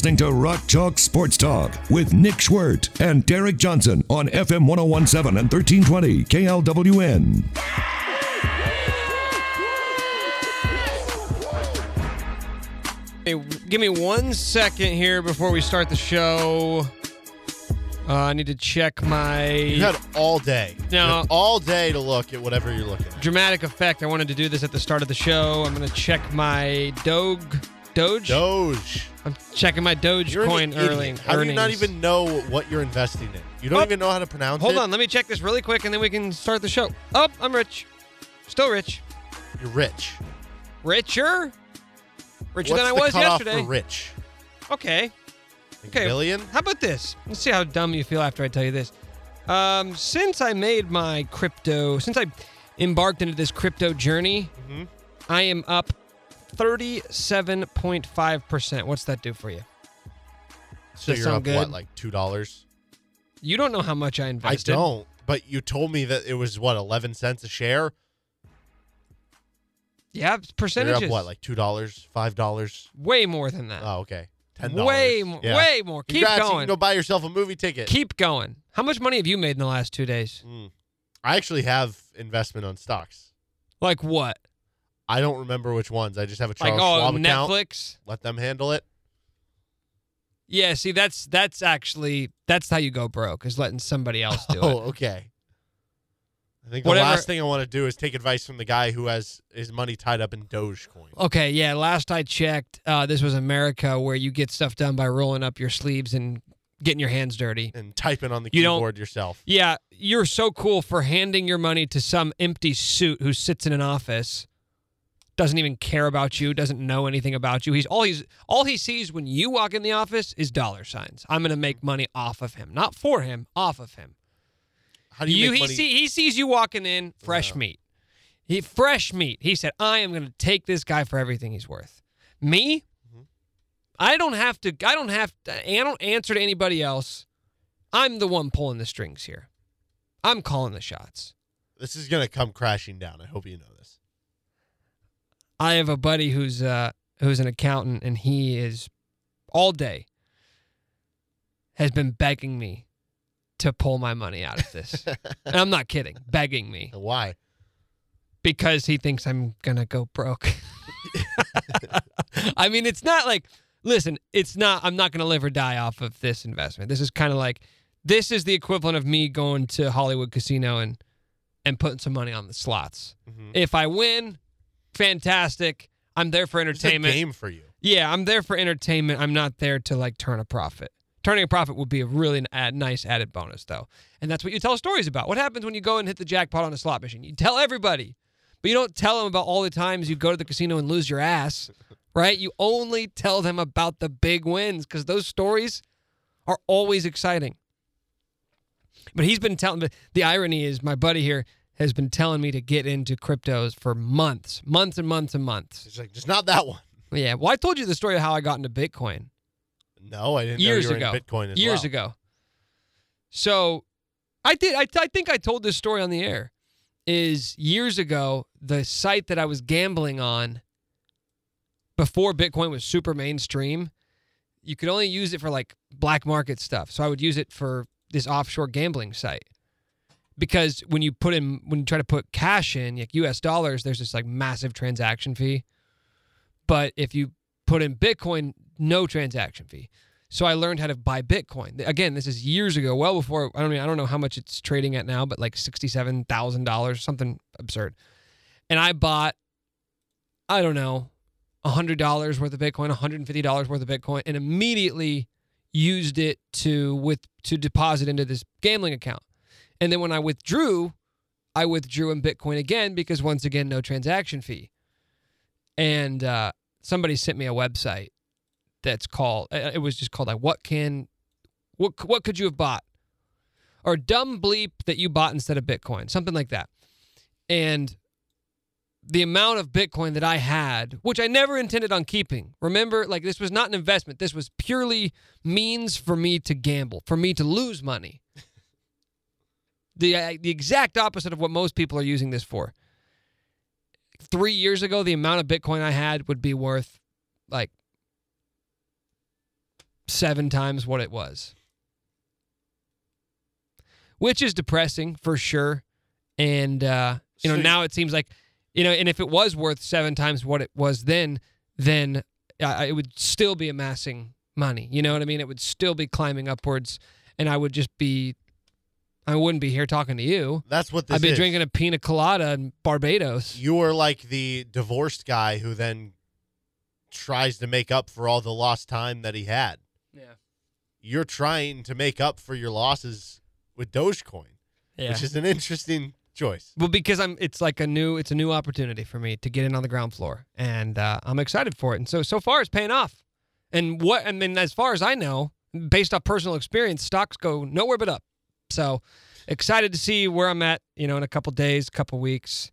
Listening to Rock Chalk Sports Talk with Nick Schwert and Derek Johnson on FM 1017 and 1320 KLWN. Hey, give me one second here before we start the show. Uh, I need to check my You had all day. No. all day to look at whatever you're looking at. dramatic effect. I wanted to do this at the start of the show. I'm going to check my Doge. Doge? Doge. I'm checking my Doge You're coin an early. How do you not earnings. even know what you're investing in? You don't Oh. even know how to pronounce it. Hold it. on, let me check this really quick and then we can start the show. Oh, I'm rich. Still rich. You're rich. Richer? Richer What's than I the was cutoff yesterday. For rich. Okay. Like Okay. Million? How about this? Let's see how dumb you feel after I tell you this. Um, since I made my crypto, since I embarked into this crypto journey, Mhm. I am up 37.5%. What's that do for you? So Does you're up what, like two dollars? You don't know how much I invested. I don't. But you told me that it was what, eleven cents a share? Yeah, percentages. You're up what, like two dollars, five dollars? way more than that. Oh, okay. Ten dollars. way more. Yeah. Way more. Keep Congrats, You going. can go buy yourself a movie ticket. Keep going. How much money have you made in the last two days? Mm. I actually have investment on stocks. Like what? I don't remember which ones. I just have a Like Charles oh, Schwab account. Netflix. Let them handle it. Yeah, see, that's that's actually that's how you go broke is letting somebody else do it. Oh, okay. I think Whatever- the last thing I want to do is take advice from the guy who has his money tied up in Dogecoin. Okay, yeah. Last I checked, uh, this was America, where you get stuff done by rolling up your sleeves and getting your hands dirty. And typing on the You keyboard yourself. Yeah, you're so cool for handing your money to some empty suit who sits in an office, doesn't even care about you, doesn't know anything about you. He's all he's all he sees when you walk in the office is dollar signs. I'm gonna make money off of him, not for him, off of him. How do you, You, make he money? see he sees you walking in fresh meat. He fresh meat. He said, "I am going to take this guy for everything he's worth." Me, Mhm. I don't have to. I don't have. To, I don't answer to anybody else. I'm the one pulling the strings here. I'm calling the shots. this is gonna come crashing down. I hope you know this. I have a buddy who's uh who's an accountant, and he is all day has been begging me to pull my money out of this. and I'm not kidding, begging me. Why? because he thinks I'm gonna go broke. I mean, it's not like, listen, it's not. I'm not gonna live or die off of this investment. This is kind of like, this is the equivalent of me going to Hollywood Casino and and putting some money on the slots. Mhm. If I win, fantastic. I'm there for It's a entertainment. game for you. Yeah, I'm there for entertainment. I'm not there to like turn a profit. Turning a profit would be a really add, nice added bonus, though. And that's what you tell stories about. What happens when you go and hit the jackpot on a slot machine? You tell everybody, but you don't tell them about all the times you go to the casino and lose your ass, right? You only tell them about the big wins because those stories are always exciting. But he's been telling, the irony is my buddy here has been telling me to get into cryptos for months, months and months and months. It's like just not that one. Yeah. Well, I told you the story of how I got into Bitcoin No, I didn't years know you were ago. in Bitcoin as years well. ago. So, I did. I, I think I told this story on the air. Is years ago the site that I was gambling on before Bitcoin was super mainstream. You could only use it for like black market stuff. So I would use it for this offshore gambling site. Because when you put in when you try to put cash in like US dollars, there's this like massive transaction fee. But if you put in Bitcoin, no transaction fee. So I learned how to buy Bitcoin. Again, this is years ago, well before I don't mean I don't know how much it's trading at now, but like sixty-seven thousand dollars, something absurd. And I bought, I don't know, hundred dollars worth of Bitcoin, hundred and fifty dollars worth of Bitcoin, and immediately used it to with to deposit into this gambling account. And then when I withdrew, I withdrew in Bitcoin again because once again, no transaction fee. And uh, somebody sent me a website that's called uh, it was just called like what can what what could you have bought? Or dumb bleep that you bought instead of bitcoin something like that. And the amount of bitcoin that i had which i never intended on keeping remember? Like this was not an investment. This was purely means for me to gamble for me to lose money the uh, the exact opposite of what most people are using this for 3 years ago the amount of bitcoin i had would be worth like seven times what it was. Which is depressing for sure. And uh, you know, So- now it seems like you know, and if it was worth seven times what it was then, then uh, it would still be amassing money. You know what I mean? It would still be climbing upwards, and I would just be, I wouldn't be here talking to you. That's what this I'd be is. drinking a pina colada in Barbados. You are like the divorced guy who then tries to make up for all the lost time that he had. Yeah. You're trying to make up for your losses with Dogecoin, Yeah. which is an interesting choice. Well, because I'm, it's like a new, it's a new opportunity for me to get in on the ground floor, and uh, I'm excited for it. And so, so far, it's paying off. And what, I mean, as far as I know, based off personal experience, stocks go nowhere but up. So, excited to see where I'm at. You know, in a couple days, couple weeks,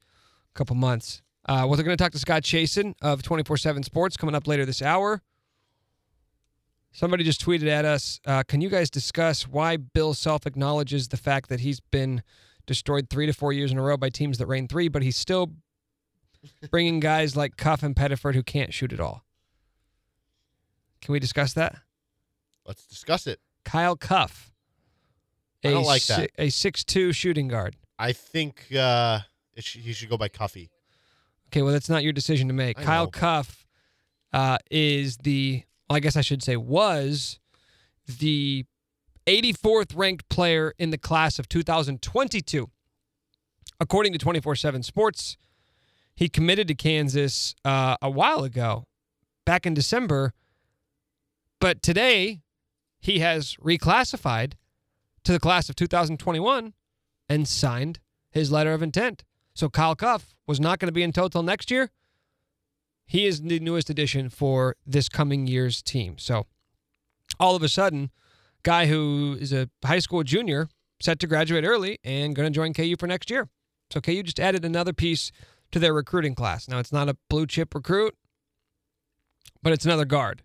couple months. Uh, well, they're going to talk to Scott Chasen of 24/7 Sports coming up later this hour. Somebody just tweeted at us. Uh, can you guys discuss why Bill Self acknowledges the fact that he's been destroyed three to four years in a row by teams that rain three, but he's still bringing guys like Cuffe and Pettiford who can't shoot at all. Can we discuss that? Let's discuss it. Kyle Cuffe, I don't like that. a six-two shooting guard. I think uh, it sh- he should go by Cuffy. Okay, well that's not your decision to make. I Kyle know. Cuffe uh, is the, well, I guess I should say, was the 84th ranked player in the class of 2022. According to 24 7 Sports, he committed to Kansas uh, a while ago, back in December. But today, he has reclassified to the class of 2021 and signed his letter of intent. So Kyle Cuffe was not going to be in tow total next year. He is the newest addition for this coming year's team. So all of a sudden, guy who is a high school junior set to graduate early and going to join KU for next year. So KU just added another piece to their recruiting class. Now it's not a blue chip recruit, but it's another guard.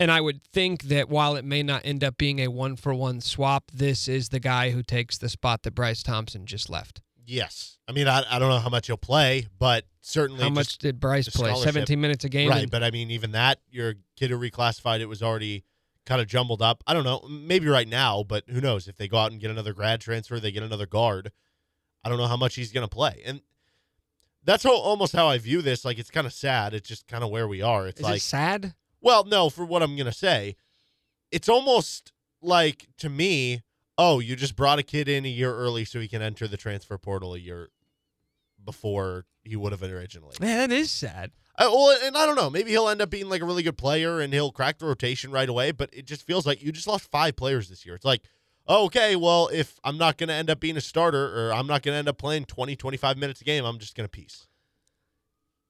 And I would think that while it may not end up being a one for one swap, this is the guy who takes the spot that Bryce Thompson just left. Yes. I mean, I, I don't know how much he'll play, but certainly How much did Bryce play? 17 minutes a game. Right, and- but I mean, even that, your kid who reclassified it was already kind of jumbled up. I don't know, maybe right now, but who knows? If they go out and get another grad transfer, they get another guard. I don't know how much he's going to play, and that's how, almost how I view this. Like, it's kind of sad. It's just kind of where we are. It's Is like, it sad? Well, no, for what I'm going to say, it's almost like to me, oh, you just brought a kid in a year early so he can enter the transfer portal a year before he would have originally. Man, that is sad. I, well, and I don't know. Maybe he'll end up being like a really good player and he'll crack the rotation right away. But it just feels like you just lost five players this year. It's like, oh, okay, well, if I'm not going to end up being a starter or I'm not going to end up playing 20, 25 minutes a game, I'm just going to piece.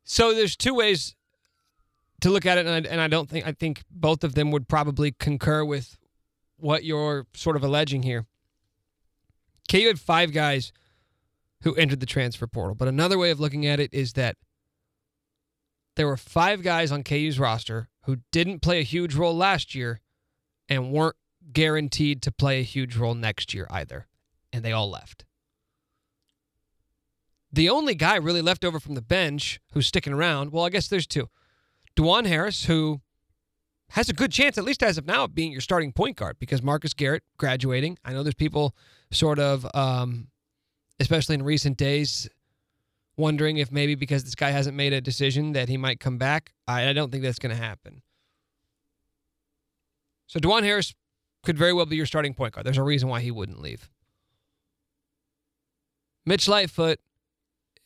So there's two ways to look at it, and I, and I don't think I think both of them would probably concur with what you're sort of alleging here. KU had five guys who entered the transfer portal, but another way of looking at it is that there were five guys on KU's roster who didn't play a huge role last year and weren't guaranteed to play a huge role next year either, and they all left. The only guy really left over from the bench who's sticking around, well, I guess there's two. Dajuan Harris, who has a good chance, at least as of now, of being your starting point guard because Marcus Garrett graduating. I know there's people sort of, um, especially in recent days, wondering if maybe because this guy hasn't made a decision that he might come back. I, I don't think that's going to happen. So Dajuan Harris could very well be your starting point guard. There's a reason why he wouldn't leave. Mitch Lightfoot,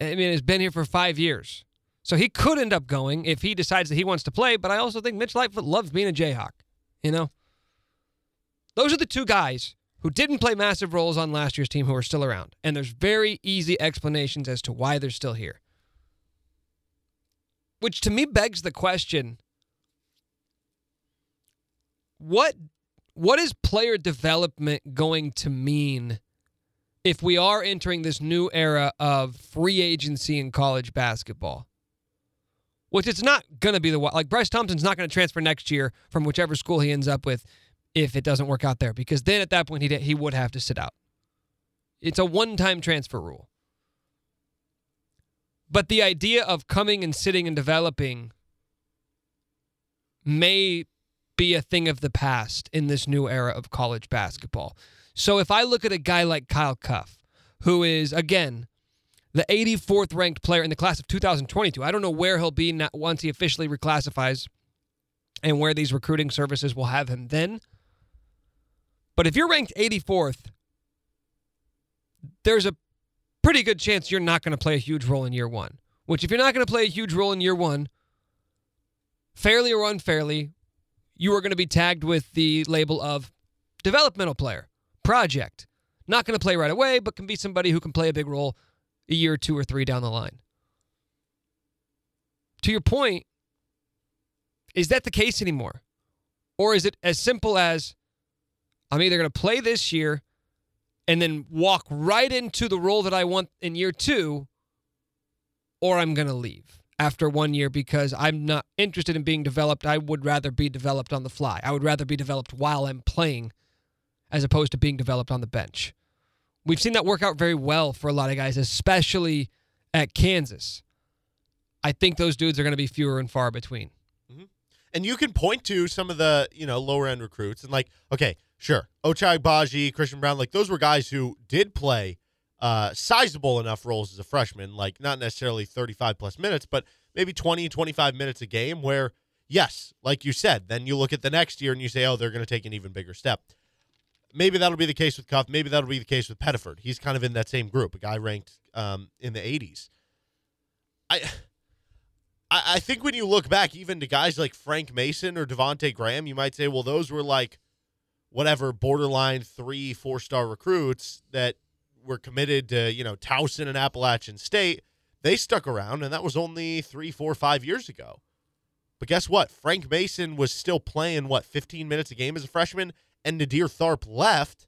I mean, has been here for five years. So he could end up going if he decides that he wants to play, but I also think Mitch Lightfoot loves being a Jayhawk. You know? Those are the two guys who didn't play massive roles on last year's team who are still around. And there's very easy explanations as to why they're still here. Which to me begs the question what what is player development going to mean if we are entering this new era of free agency in college basketball? Which it's not going to be the like Bryce Thompson's not going to transfer next year from whichever school he ends up with if it doesn't work out there because then at that point he he would have to sit out. It's a one-time transfer rule. But the idea of coming and sitting and developing may be a thing of the past in this new era of college basketball. So if I look at a guy like Kyle Cuffe, who is again the 84th ranked player in the class of 2022, I don't know where he'll be once he officially reclassifies and where these recruiting services will have him then. But if you're ranked 84th, there's a pretty good chance you're not going to play a huge role in year one. Which, if you're not going to play a huge role in year one, fairly or unfairly, you are going to be tagged with the label of developmental player, project. Not going to play right away, but can be somebody who can play a big role a year two or three down the line. To your point, is that the case anymore? Or is it as simple as I'm either going to play this year and then walk right into the role that I want in year two, or I'm going to leave after one year because I'm not interested in being developed. I would rather be developed on the fly. I would rather be developed while I'm playing as opposed to being developed on the bench. We've seen that work out very well for a lot of guys, especially at Kansas. I think those dudes are going to be fewer and far between. Mm-hmm. And you can point to some of the, you know, lower end recruits and like, okay, sure, Ochai Agbaji, Christian Braun, like those were guys who did play uh, sizable enough roles as a freshman, like not necessarily 35 plus minutes, but maybe 20, 25 minutes a game where, yes, like you said, then you look at the next year and you say, oh, they're going to take an even bigger step. Maybe that'll be the case with Cuffe. Maybe that'll be the case with Pettiford. He's kind of in that same group, a guy ranked um, in the 80s. I. I think when you look back, even to guys like Frank Mason or Devonte Graham, you might say, well, those were like whatever borderline three, four star recruits that were committed to, you know, Towson and Appalachian State. They stuck around, and that was only three, four, five years ago. But guess what? Frank Mason was still playing, what, 15 minutes a game as a freshman, and Naadir Tharpe left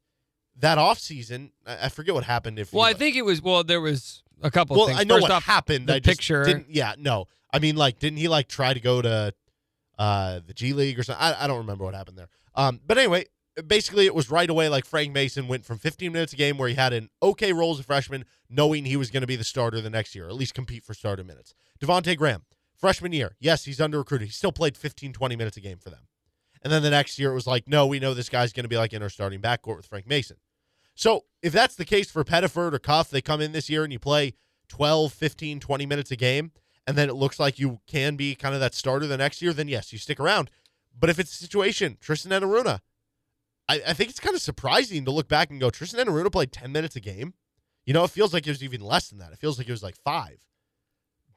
that offseason. I forget what happened. If Well, I think it was, well, there was a couple well, things. I know First what off, happened. The I picture. didn't. Yeah, no. I mean, like, didn't he like try to go to uh, the G League or something? I, I don't remember what happened there. Um, but anyway, basically, it was right away. Like Frank Mason went from 15 minutes a game where he had an okay role as a freshman, knowing he was going to be the starter the next year, or at least compete for starter minutes. Devonte Graham, freshman year, yes, he's under recruited. He still played 15, 20 minutes a game for them. And then the next year, it was like, no, we know this guy's going to be like in our starting backcourt with Frank Mason. So if that's the case for Pettiford or Cuffe, they come in this year and you play 12, 15, 20 minutes a game, and then it looks like you can be kind of that starter the next year, then yes, you stick around. But if it's a situation, Tristan Enaruna, I, I think it's kind of surprising to look back and go, Tristan Enaruna played 10 minutes a game. You know, it feels like it was even less than that. It feels like it was like five.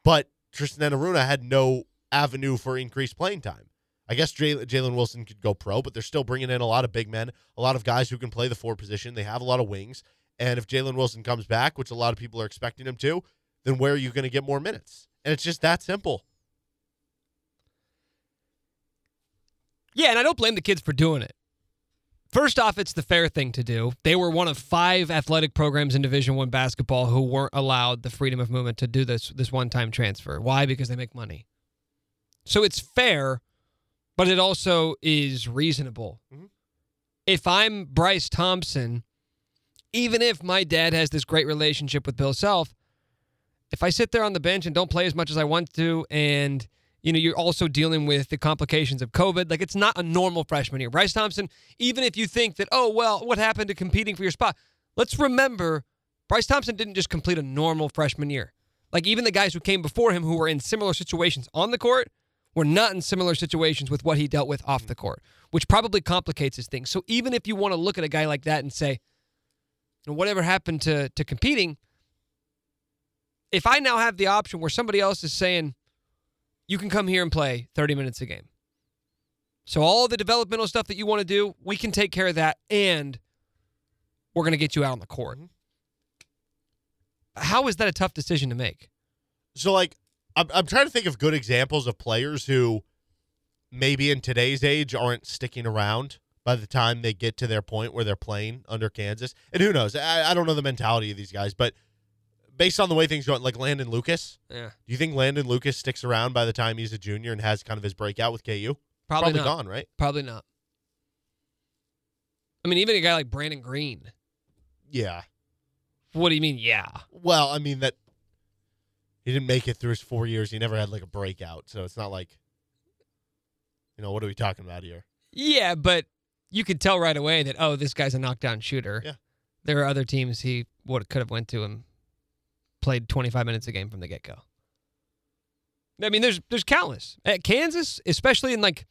But Tristan Enaruna had no avenue for increased playing time. I guess Jalen Wilson could go pro, but they're still bringing in a lot of big men, a lot of guys who can play the four position. They have a lot of wings. And if Jalen Wilson comes back, which a lot of people are expecting him to, then where are you going to get more minutes? And it's just that simple. Yeah, and I don't blame the kids for doing it. First off, it's the fair thing to do. They were one of five athletic programs in Division One basketball who weren't allowed the freedom of movement to do this this one time transfer. Why? Because they make money. So it's fair, but it also is reasonable. Mhm. If I'm Bryce Thompson, even if my dad has this great relationship with Bill Self, if I sit there on the bench and don't play as much as I want to, and you know, you're also dealing with the complications of COVID. Like it's not a normal freshman year. Bryce Thompson, even if you think that, oh, well, what happened to competing for your spot? Let's remember Bryce Thompson didn't just complete a normal freshman year. Like even the guys who came before him who were in similar situations on the court were not in similar situations with what he dealt with off the court, which probably complicates his thing. So even if you want to look at a guy like that and say, you know, whatever happened to to competing, if I now have the option where somebody else is saying, you can come here and play 30 minutes a game. So all the developmental stuff that you want to do, we can take care of that and we're going to get you out on the court. Mm-hmm. How is that a tough decision to make? So, like, I'm, I'm trying to think of good examples of players who maybe in today's age aren't sticking around by the time they get to their point where they're playing under Kansas. And who knows? I, I don't know the mentality of these guys, but based on the way things go, like Landon Lucas, Yeah. do you think Landon Lucas sticks around by the time he's a junior and has kind of his breakout with KU? Probably, not. gone, right? Probably not. I mean, even a guy like Brannen Greene. Yeah. What do you mean? Yeah. Well, I mean that he didn't make it through his four years. He never had like a breakout, so it's not like, you know, what are we talking about here? Yeah, but you could tell right away that oh, this guy's a knockdown shooter. Yeah. There are other teams he would could have went to and played 25 minutes a game from the get go. I mean, there's there's countless at Kansas, especially in like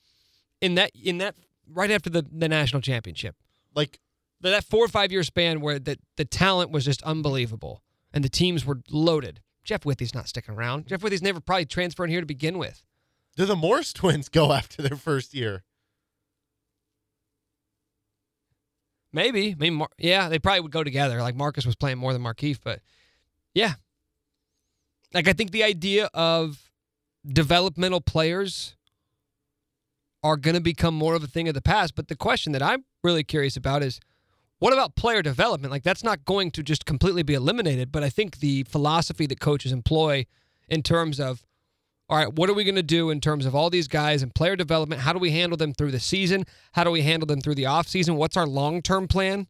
in that in that right after the the national championship, Like that that four or five year span where the the talent was just unbelievable and the teams were loaded. Jeff Withey's not sticking around. Jeff Withey's never probably transferring here to begin with. do the Morris twins go after their first year? Maybe. I mean, Mar- yeah, they probably would go together. Like Marcus was playing more than Markieff, but yeah. Like I think the idea of developmental players are going to become more of a thing of the past. But the question that I'm really curious about is what about player development? Like that's not going to just completely be eliminated, but I think the philosophy that coaches employ in terms of all right, what are we going to do in terms of all these guys and player development? How do we handle them through the season? How do we handle them through the offseason? What's our long term plan?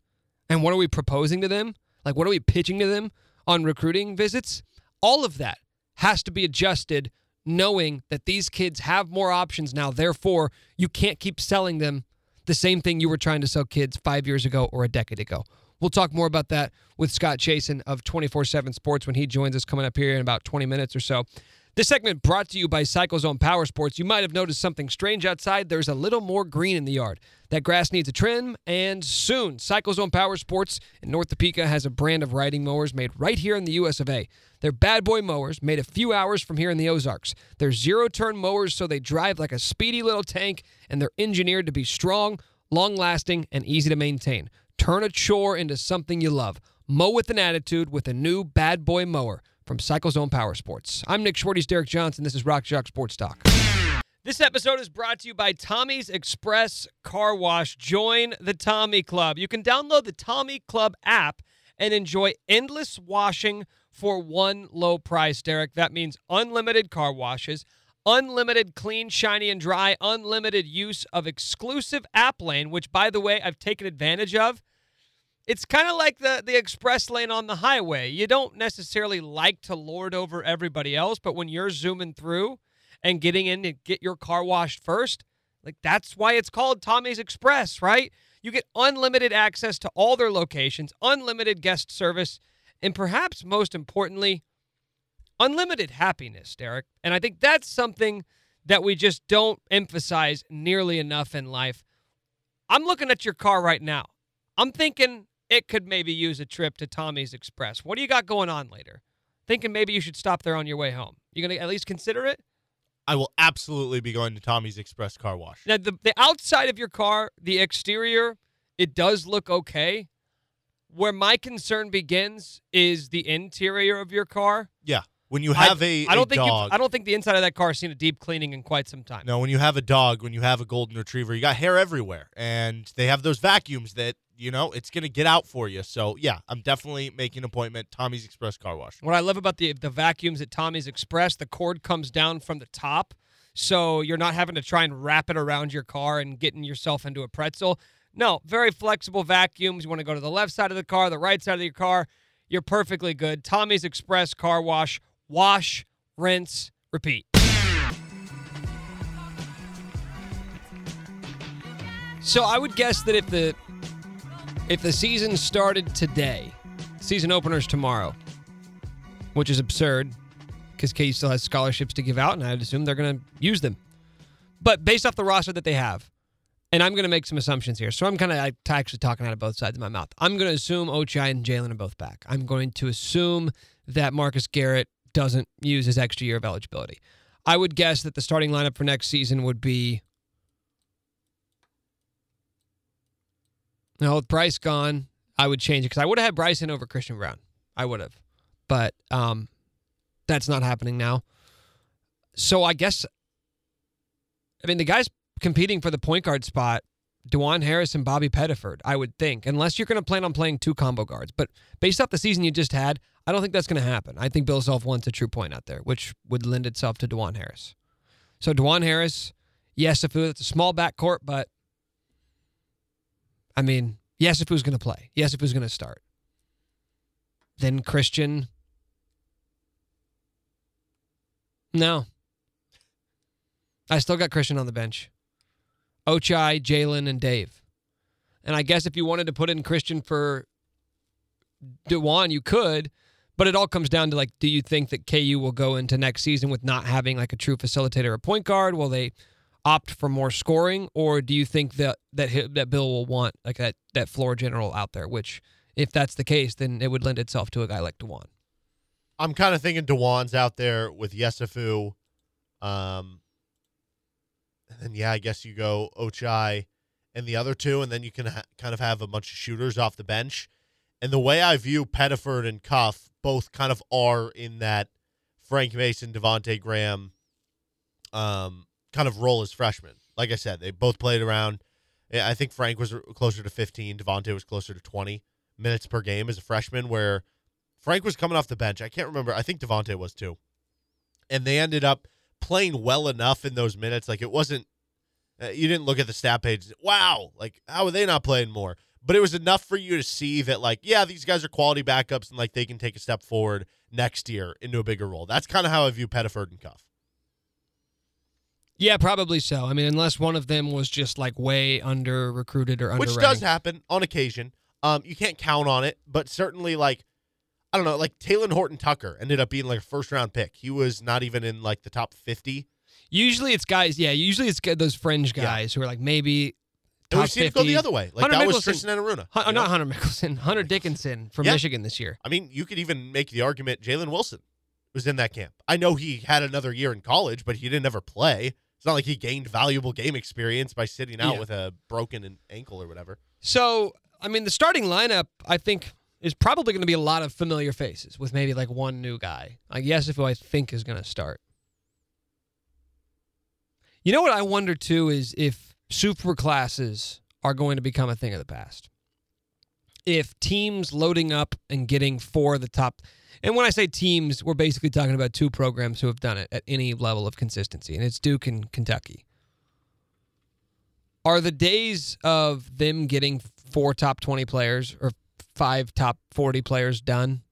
And what are we proposing to them? Like, what are we pitching to them on recruiting visits? All of that has to be adjusted knowing that these kids have more options now. Therefore, you can't keep selling them the same thing you were trying to sell kids five years ago or a decade ago. We'll talk more about that with Scott Chasen of 24 7 Sports when he joins us coming up here in about 20 minutes or so. This segment brought to you by CycleZone Power Sports. You might have noticed something strange outside. There's a little more green in the yard. That grass needs a trim, and soon. CycleZone Power Sports in North Topeka has a brand of riding mowers made right here in the US of A. They're bad boy mowers made a few hours from here in the Ozarks. They're zero turn mowers, so they drive like a speedy little tank, and they're engineered to be strong, long lasting, and easy to maintain. Turn a chore into something you love. Mow with an attitude with a new bad boy mower from CycleZone Power Sports. I'm Nick Schwarty's Derek Johnson. This is Rock Chalk Sports Talk. This episode is brought to you by Tommy's Express Car Wash. Join the Tommy Club. You can download the Tommy Club app and enjoy endless washing for one low price, Derek. That means unlimited car washes, unlimited clean, shiny, and dry, unlimited use of exclusive app lane, which, by the way, I've taken advantage of. It's kind of like the, the express lane on the highway. You don't necessarily like to lord over everybody else, but when you're zooming through and getting in to get your car washed first, like that's why it's called Tommy's Express, right? You get unlimited access to all their locations, unlimited guest service, and perhaps most importantly, unlimited happiness, Derek. And I think that's something that we just don't emphasize nearly enough in life. I'm looking at your car right now. I'm thinking it could maybe use a trip to Tommy's Express. What do you got going on later? Thinking maybe you should stop there on your way home. You gonna at least consider it? I will absolutely be going to Tommy's Express Car Wash. Now the the outside of your car, the exterior, it does look okay. Where my concern begins is the interior of your car. Yeah. When you have I, a, I don't a think dog. I don't think the inside of that car has seen a deep cleaning in quite some time. No, when you have a dog, when you have a golden retriever, you got hair everywhere, and they have those vacuums that you know it's gonna get out for you. So yeah, I'm definitely making an appointment. Tommy's Express Car Wash. What I love about the the vacuums at Tommy's Express, the cord comes down from the top, so you're not having to try and wrap it around your car and getting yourself into a pretzel. No, very flexible vacuums. You want to go to the left side of the car, the right side of your car, you're perfectly good. Tommy's Express Car Wash. Wash, rinse, repeat. So I would guess that if the if the season started today, season openers tomorrow, which is absurd because KU still has scholarships to give out, and I'd assume they're going to use them. But based off the roster that they have, and I'm going to make some assumptions here, so I'm kind of actually talking out of both sides of my mouth. I'm going to assume Ochai and Jalen are both back. I'm going to assume that Marcus Garrett doesn't use his extra year of eligibility. I would guess that the starting lineup for next season would be. No, with Bryce gone, I would change it because I would have had Bryson over Christian Braun. I would have, but um, that's not happening now. So I guess, I mean, the guys competing for the point guard spot, Dajuan Harris and Bobby Pettiford, I would think, unless you're going to plan on playing two combo guards. But based off the season you just had, I don't think that's going to happen. I think Bill Self wants a true point out there, which would lend itself to Dajuan Harris. So Dajuan Harris, Yesufu, it's a small backcourt, but I mean, Yesufu's going to play. Yesufu's going to start. Then Christian. No. I still got Christian on the bench. Ochai, Jalen, and Dave. And I guess if you wanted to put in Christian for Dajuan, you could, but it all comes down to like, do you think that KU will go into next season with not having like a true facilitator or point guard? Will they opt for more scoring, or do you think that that that Bill will want like that that floor general out there? Which, if that's the case, then it would lend itself to a guy like Dajuan. I'm kind of thinking Dajuan's out there with Yesufu. Um, and yeah, I guess you go Ochai and the other two, and then you can ha- kind of have a bunch of shooters off the bench. And the way I view Pettiford and Cuffe, both kind of are in that Frank Mason, Devonte Graham, um, kind of role as freshmen. Like I said, they both played around. I think Frank was closer to 15. Devonte was closer to 20 minutes per game as a freshman, where Frank was coming off the bench. I can't remember. I think Devonte was too. And they ended up playing well enough in those minutes. Like it wasn't, uh, you didn't look at the stat page. Wow, like how are they not playing more? But it was enough for you to see that, like, yeah, these guys are quality backups and like they can take a step forward next year into a bigger role. That's kind of how I view Pettiford and Cuffe. Yeah, probably so. I mean, unless one of them was just like way under recruited or under, which does happen on occasion. Um, you can't count on it, but certainly like I don't know, like Talen Horton Tucker ended up being like a first round pick. He was not even in like the top fifty. Usually it's guys, yeah. Usually it's those fringe guys yeah. who are like maybe. Top we've seen 50. it go the other way. Like Hunter that Mickelson, was Tristan Enaruna. Hun- not Hunter Mickelson, Hunter Dickinson from yeah. Michigan this year. I mean, you could even make the argument Jalen Wilson was in that camp. I know he had another year in college, but he didn't ever play. It's not like he gained valuable game experience by sitting out yeah. with a broken ankle or whatever. So, I mean, the starting lineup, I think, is probably going to be a lot of familiar faces with maybe like one new guy. I guess if who I think is going to start. You know what I wonder too is if super classes are going to become a thing of the past. If teams loading up and getting four of the top and when I say teams, we're basically talking about two programs who have done it at any level of consistency, and it's Duke and Kentucky. Are the days of them getting four top 20 players or five top 40 players done?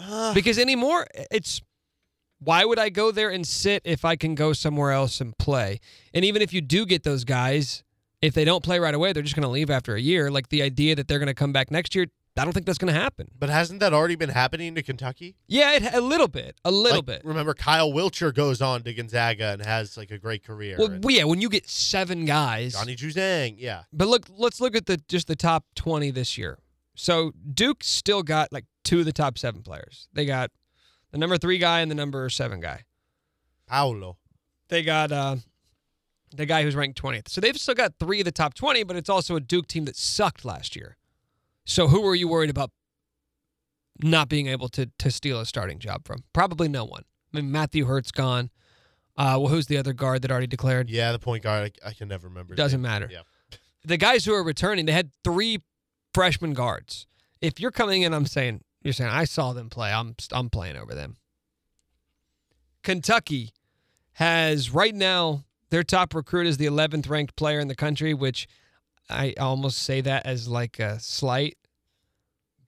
Uh, because anymore, it's why would I go there and sit if I can go somewhere else and play? And even if you do get those guys, if they don't play right away, they're just going to leave after a year. Like the idea that they're going to come back next year I don't think that's going to happen. But hasn't that already been happening to Kentucky? Yeah, it, a little bit, a little like, bit. Remember, Kyle Wiltjer goes on to Gonzaga and has like a great career. Well, and yeah, when you get seven guys, Johnny Juzang, yeah. But look, let's look at the just the top twenty this year. So Duke still got like two of the top seven players. They got the number three guy and the number seven guy. Paolo. They got uh, the guy who's ranked twentieth. So they've still got three of the top twenty, but it's also a Duke team that sucked last year. So who are you worried about not being able to to steal a starting job from? Probably no one. I mean, Matthew Hurt's gone. Uh, well, who's the other guard that already declared? Yeah, the point guard. I, I can never remember. Doesn't matter. Yeah. The guys who are returning, they had three freshman guards. If you're coming in, I'm saying you're saying I saw them play. I'm I'm playing over them. Kentucky has right now their top recruit is the 11th ranked player in the country, which I almost say that as like a slight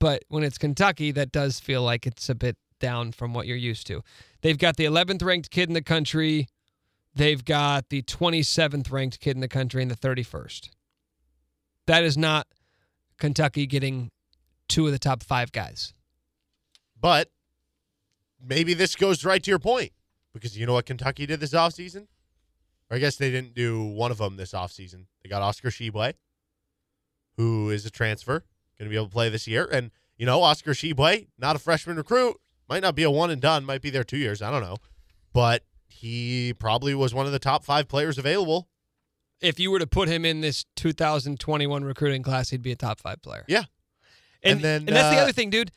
but when it's Kentucky, that does feel like it's a bit down from what you're used to. They've got the 11th ranked kid in the country. They've got the 27th ranked kid in the country and the 31st. That is not Kentucky getting two of the top five guys. But maybe this goes right to your point because you know what Kentucky did this offseason? Or I guess they didn't do one of them this offseason. They got Oscar Tshiebwe, who is a transfer going to be able to play this year. And, you know, Oscar Tshiebwe, not a freshman recruit, might not be a one and done, might be there two years. I don't know. But he probably was one of the top five players available. If you were to put him in this 2021 recruiting class, he'd be a top five player. Yeah. And, and then and that's uh, the other thing, dude.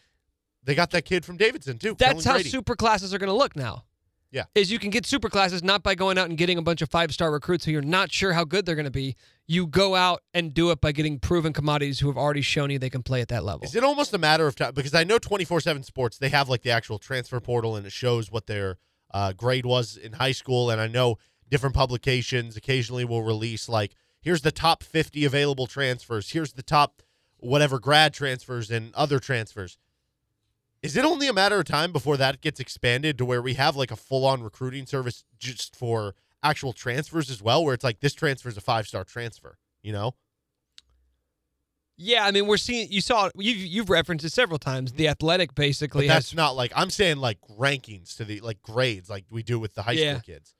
They got that kid from Davidson too. That's how super classes are going to look now. Yeah. Is you can get super classes not by going out and getting a bunch of five star recruits who you're not sure how good they're going to be. You go out and do it by getting proven commodities who have already shown you they can play at that level. Is it almost a matter of time? Because I know 24 7 sports, they have like the actual transfer portal and it shows what their uh, grade was in high school. And I know different publications occasionally will release like, here's the top 50 available transfers, here's the top whatever grad transfers and other transfers. Is it only a matter of time before that gets expanded to where we have like a full on recruiting service just for actual transfers as well, where it's like this transfer is a five star transfer. You know, Yeah, I mean, we're seeing. You saw you've you've referenced it several times. The Athletic basically but that's has. not like I'm saying like rankings to the like grades like we do with the high Yeah. school kids.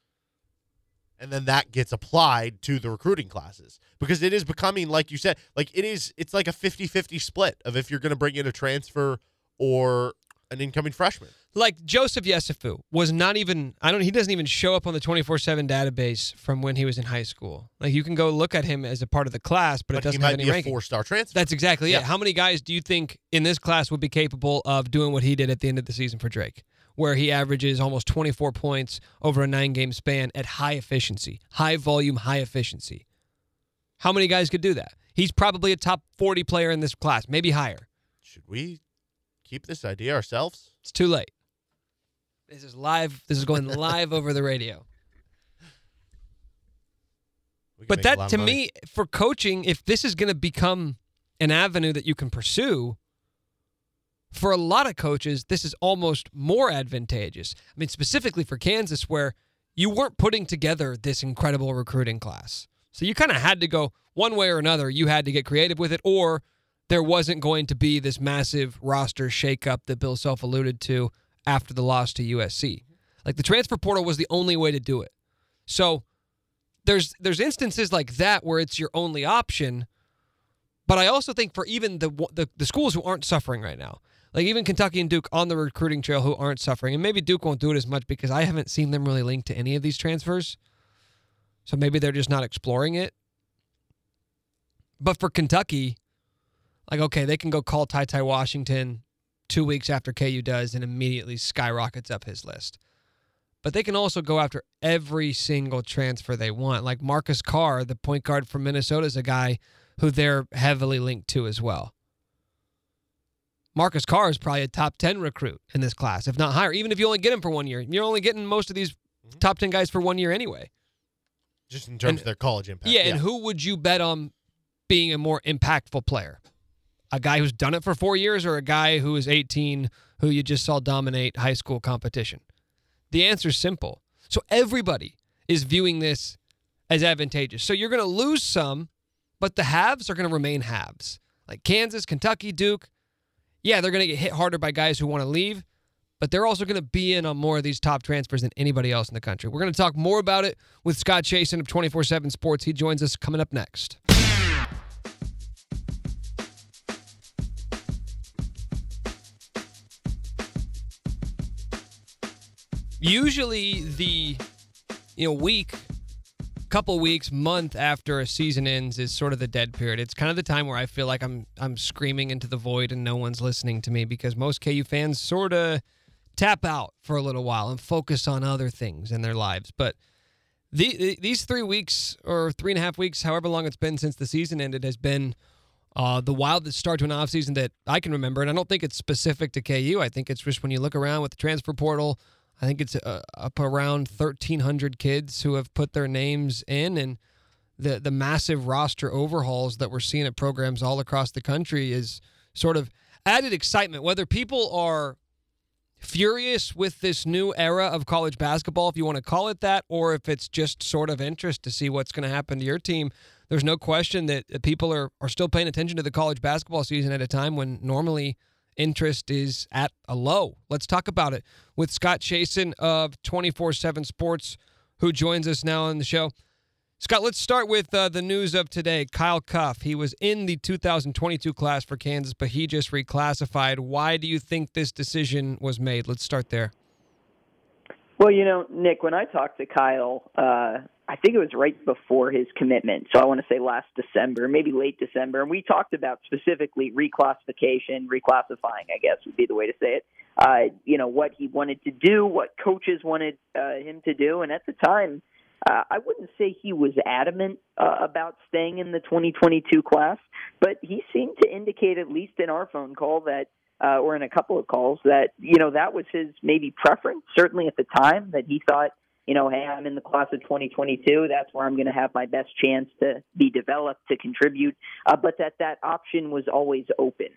And then that gets applied to the recruiting classes because it is becoming like you said like it is it's like a 50-50 split of if you're going to bring in a transfer or an incoming freshman. like Joseph Yesufu was not even I don't he doesn't even show up on the 24/7 database from when he was in high school. Like you can go look at him as a part of the class, but, it But he doesn't might have any be a ranking. four-star transfer. That's exactly Yeah. it. How many guys do you think in this class would be capable of doing what he did at the end of the season for Drake? Where he averages almost 24 points over a 9-game span at high efficiency, high volume, high efficiency. How many guys could do that? He's probably a top 40 player in this class, maybe higher. Should we keep this idea ourselves? It's too late. This is live. This is going live over the radio. But that to me, for coaching, if this is going to become an avenue that you can pursue, for a lot of coaches, this is almost more advantageous. I mean, specifically for Kansas, where you weren't putting together this incredible recruiting class. So you kind of had to go one way or another. You had to get creative with it, or there wasn't going to be this massive roster shakeup that Bill Self alluded to after the loss to USC. Like the transfer portal was the only way to do it. So there's there's instances like that where it's your only option. But I also think for even the, the the schools who aren't suffering right now, like even Kentucky and Duke on the recruiting trail who aren't suffering, and maybe Duke won't do it as much because I haven't seen them really linked to any of these transfers. So maybe they're just not exploring it. But for Kentucky, like okay, they can go call Ty Ty Washington two weeks after KU does and immediately skyrockets up his list. But they can also go after every single transfer they want. Like Marcus Carr, the point guard from Minnesota, is a guy who they're heavily linked to as well. Marcus Carr is probably a top 10 recruit in this class, if not higher, even if you only get him for one year. You're only getting most of these mm-hmm. top 10 guys for one year anyway. just in terms and- of their college impact. Yeah, and who would you bet on being a more impactful player? A guy who's done it for four years or a guy who is 18 who you just saw dominate high school competition? The answer is simple. So everybody is viewing this as advantageous. So you're going to lose some, but the halves are going to remain halves. Like Kansas, Kentucky, Duke. Yeah, they're going to get hit harder by guys who want to leave, but they're also going to be in on more of these top transfers than anybody else in the country. We're going to talk more about it with Scott Chasen of 24 7 Sports. He joins us coming up next. Usually, the you know week, couple weeks, month after a season ends is sort of the dead period. It's kind of the time where I feel like I'm I'm screaming into the void and no one's listening to me because most KU fans sort of tap out for a little while and focus on other things in their lives. But the, these three weeks or three and a half weeks, however long it's been since the season ended, has been uh, the wildest start to an offseason that I can remember. And I don't think it's specific to KU. I think it's just when you look around with the transfer portal, I think it's uh, up around 1,300 kids who have put their names in. And the, the massive roster overhauls that we're seeing at programs all across the country is sort of added excitement. Whether people are furious with this new era of college basketball, if you want to call it that, or if it's just sort of interest to see what's going to happen to your team. There's no question that people are, are still paying attention to the college basketball season at a time when normally interest is at a low. Let's talk about it with Scott Chasen of 24 7 Sports, who joins us now on the show. Scott, let's start with uh, the news of today. Kyle Cuffe, he was in the 2022 class for Kansas, but he just reclassified. Why do you think this decision was made? Let's start there. Well, you know, Nick, when I talked to Kyle, uh, I think it was right before his commitment. So I want to say last December, maybe late December. And we talked about specifically reclassification, reclassifying, I guess would be the way to say it. Uh, you know, what he wanted to do, what coaches wanted uh, him to do. And at the time, uh, I wouldn't say he was adamant uh, about staying in the 2022 class, but he seemed to indicate, at least in our phone call, that uh, or in a couple of calls, that you know that was his maybe preference. Certainly at the time, that he thought you know, hey, I'm in the class of 2022. That's where I'm going to have my best chance to be developed to contribute. Uh, but that that option was always open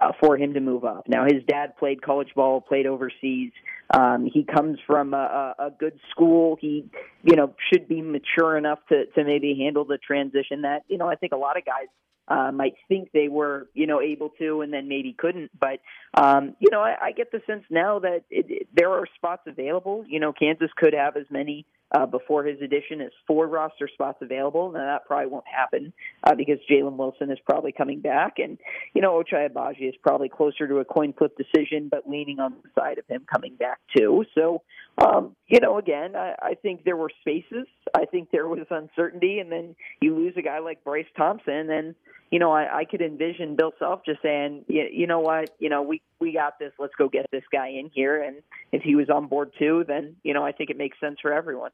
uh, for him to move up. Now, his dad played college ball, played overseas. Um, he comes from a, a good school. He, you know, should be mature enough to to maybe handle the transition. That you know, I think a lot of guys uh, might think they were, you know, able to, and then maybe couldn't. But um, you know, I, I get the sense now that it, it, there are spots available. You know, Kansas could have as many uh, before his addition is four roster spots available. Now that probably won't happen uh, because Jalen Wilson is probably coming back, and you know, Ochai Agbaji is probably closer to a coin flip decision, but leaning on the side of him coming back too. So, um, you know, again, I, I think there were spaces. I think there was uncertainty, and then you lose a guy like Bryce Thompson, and you know, I, I could envision Bill Self just saying, you, you know what, you know, we we got this. Let's go get this guy in here. And if he was on board too, then you know, I think it makes sense for everyone.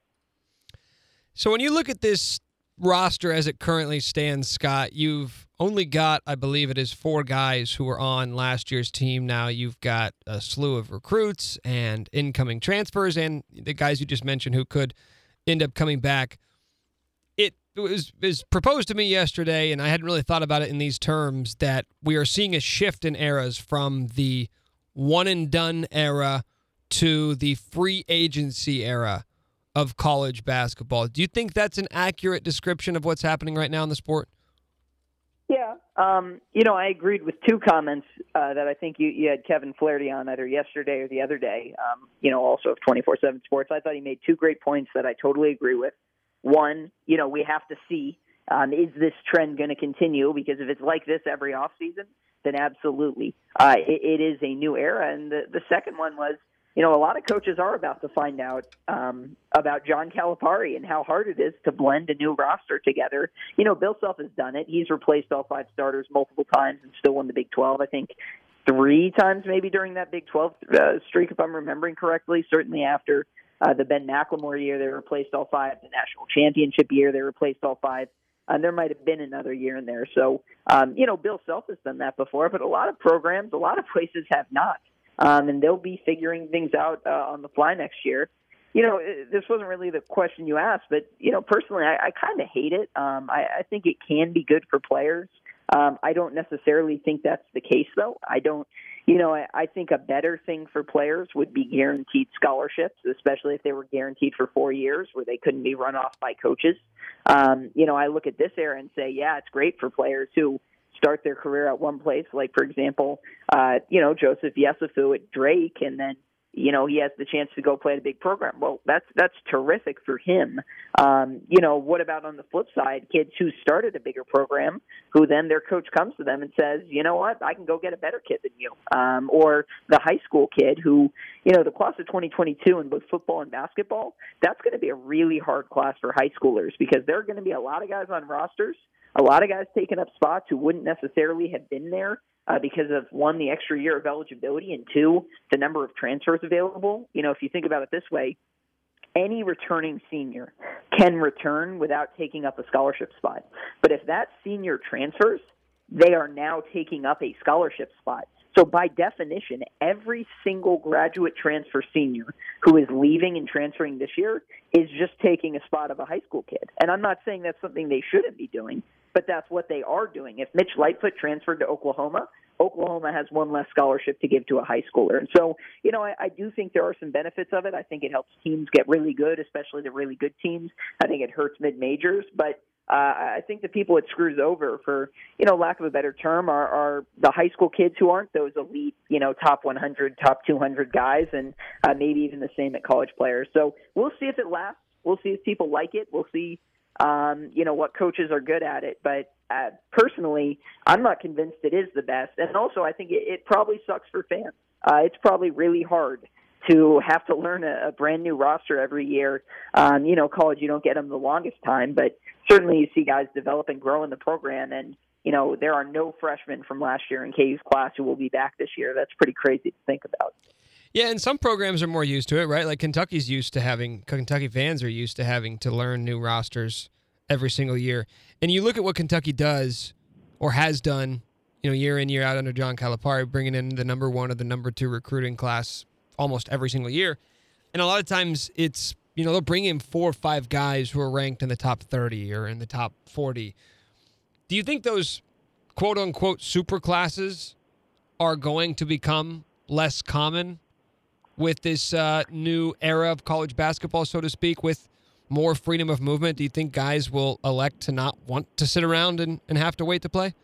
So when you look at this roster as it currently stands, Scott, you've only got, I believe it is, four guys who were on last year's team. Now you've got a slew of recruits and incoming transfers, and the guys you just mentioned who could end up coming back was, was proposed to me yesterday, and I hadn't really thought about it in these terms, that we are seeing a shift in eras from the one and done era to the free agency era of college basketball. Do you think that's an accurate description of what's happening right now in the sport? Yeah, um, you know, I agreed with two comments uh, that I think you, you had Kevin Flaherty on either yesterday or the other day. Um, you know, also of twenty four seven Sports. I thought he made two great points that I totally agree with. One, you know, we have to see um, is this trend going to continue? Because if it's like this every off season, then absolutely, uh, it, it is a new era. And the the second one was, you know, a lot of coaches are about to find out um, about John Calipari and how hard it is to blend a new roster together. You know, Bill Self has done it. He's replaced all five starters multiple times and still won the Big 12. I think three times maybe during that Big 12 uh, streak, if I'm remembering correctly. Certainly after uh, the Ben McLemore year, they replaced all five. The national championship year, they replaced all five. And there might have been another year in there. So, um, you know, Bill Self has done that before, but a lot of programs, a lot of places have not. Um, and they'll be figuring things out uh, on the fly next year. You know, this wasn't really the question you asked, but, you know, personally, I, I kind of hate it. Um, I, I think it can be good for players. Um, I don't necessarily think that's the case, though. I don't you know, I, I think a better thing for players would be guaranteed scholarships, especially if they were guaranteed for four years where they couldn't be run off by coaches. Um, you know, I look at this era and say, yeah, it's great for players who start their career at one place, like, for example, uh, you know, Joseph Yesufu at Drake, and then you know he has the chance to go play at a big program. Well, that's that's terrific for him. Um, you know, what about on the flip side, kids who started a bigger program, who then their coach comes to them and says, you know what, I can go get a better kid than you, um, or the high school kid who, you know, the class of 2022 in both football and basketball, that's going to be a really hard class for high schoolers because there are going to be a lot of guys on rosters a lot of guys taking up spots who wouldn't necessarily have been there uh, because of one, the extra year of eligibility, and two, the number of transfers available. You know, if you think about it this way, any returning senior can return without taking up a scholarship spot. But if that senior transfers, they are now taking up a scholarship spot. So by definition, every single graduate transfer senior who is leaving and transferring this year is just taking a spot of a high school kid. And I'm not saying that's something they shouldn't be doing, but that's what they are doing. If Mitch Lightfoot transferred to Oklahoma, Oklahoma has one less scholarship to give to a high schooler. And so, you know, I, I do think there are some benefits of it. I think it helps teams get really good, especially the really good teams. I think it hurts mid majors, but uh, I think the people it screws over, for you know, lack of a better term, are, are the high school kids who aren't those elite, you know, top 100, top 200 guys, and uh, maybe even the same at college players. So we'll see if it lasts. We'll see if people like it. We'll see um, you know what coaches are good at it. But uh, personally, I'm not convinced it is the best. And also, I think it, it probably sucks for fans. Uh, it's probably really hard to have to learn a, a brand new roster every year. Um, you know, college you don't get them the longest time, but certainly you see guys develop and grow in the program. And you know, there are no freshmen from last year in KU's class who will be back this year. That's pretty crazy to think about. Yeah, and some programs are more used to it, right? Like Kentucky's used to having Kentucky fans are used to having to learn new rosters every single year. And you look at what Kentucky does or has done, you know, year in year out under John Calipari, bringing in the number one or the number two recruiting class almost every single year. And a lot of times it's you know, they'll bring in four or five guys who are ranked in the top 30 or in the top 40. Do you think those quote unquote super classes are going to become less common with this uh, new era of college basketball, so to speak, with more freedom of movement? Do you think guys will elect to not want to sit around and, and have to wait to play?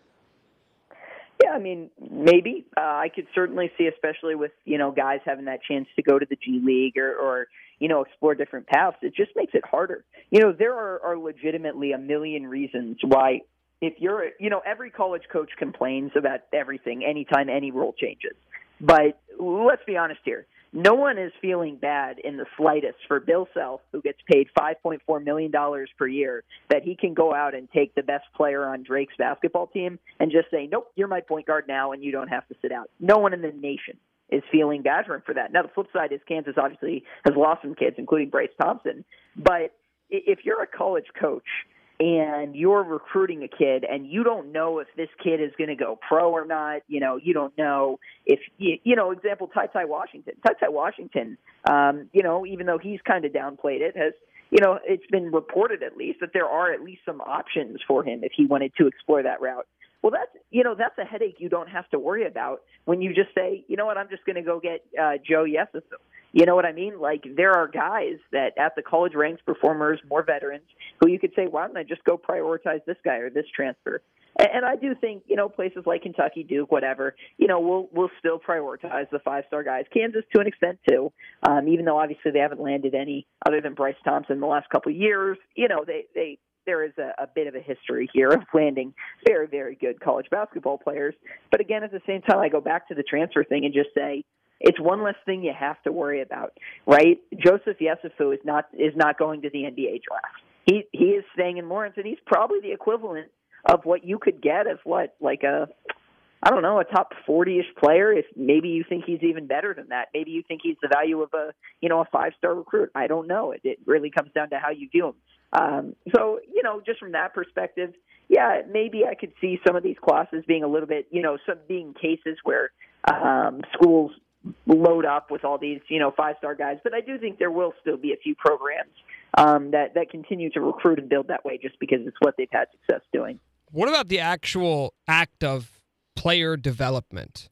Yeah, I mean, maybe uh, I could certainly see, especially with you know guys having that chance to go to the G League or, or you know explore different paths. It just makes it harder. You know, there are, are legitimately a million reasons why if you're you know every college coach complains about everything anytime any rule changes. But let's be honest here no one is feeling bad in the slightest for Bill Self, who gets paid $5.4 million per year, that he can go out and take the best player on Drake's basketball team and just say, nope, you're my point guard now and you don't have to sit out. No one in the nation is feeling bad for him for that. Now, the flip side is Kansas obviously has lost some kids, including Bryce Thompson. But if you're a college coach – and you're recruiting a kid and you don't know if this kid is going to go pro or not, you know, you don't know if you, you know, example Ty Ty Washington. Ty Ty Washington, um, you know, even though he's kind of downplayed it, has you know, it's been reported at least that there are at least some options for him if he wanted to explore that route. Well, that's you know that's a headache you don't have to worry about when you just say, you know what, I'm just going to go get uh, Joe Yesufu. You know what I mean? Like there are guys that at the college ranks, performers, more veterans, who you could say, why don't I just go prioritize this guy or this transfer? And, and I do think you know places like Kentucky, Duke, whatever, you know, we'll we'll still prioritize the five star guys. Kansas to an extent too, um, even though obviously they haven't landed any other than Bryce Thompson in the last couple of years. You know, they they there is a, a bit of a history here of landing very, very good college basketball players. But again, at the same time, I go back to the transfer thing and just say, it's one less thing you have to worry about, right? Joseph Yesufu is not is not going to the NBA draft. He he is staying in Lawrence, and he's probably the equivalent of what you could get as what like a I don't know a top forty ish player. If maybe you think he's even better than that, maybe you think he's the value of a you know a five star recruit. I don't know. It, it really comes down to how you view him. Um, so you know, just from that perspective, yeah, maybe I could see some of these classes being a little bit, you know, some being cases where um, schools load up with all these, you know, five star guys. But I do think there will still be a few programs um, that that continue to recruit and build that way, just because it's what they've had success doing. What about the actual act of player development?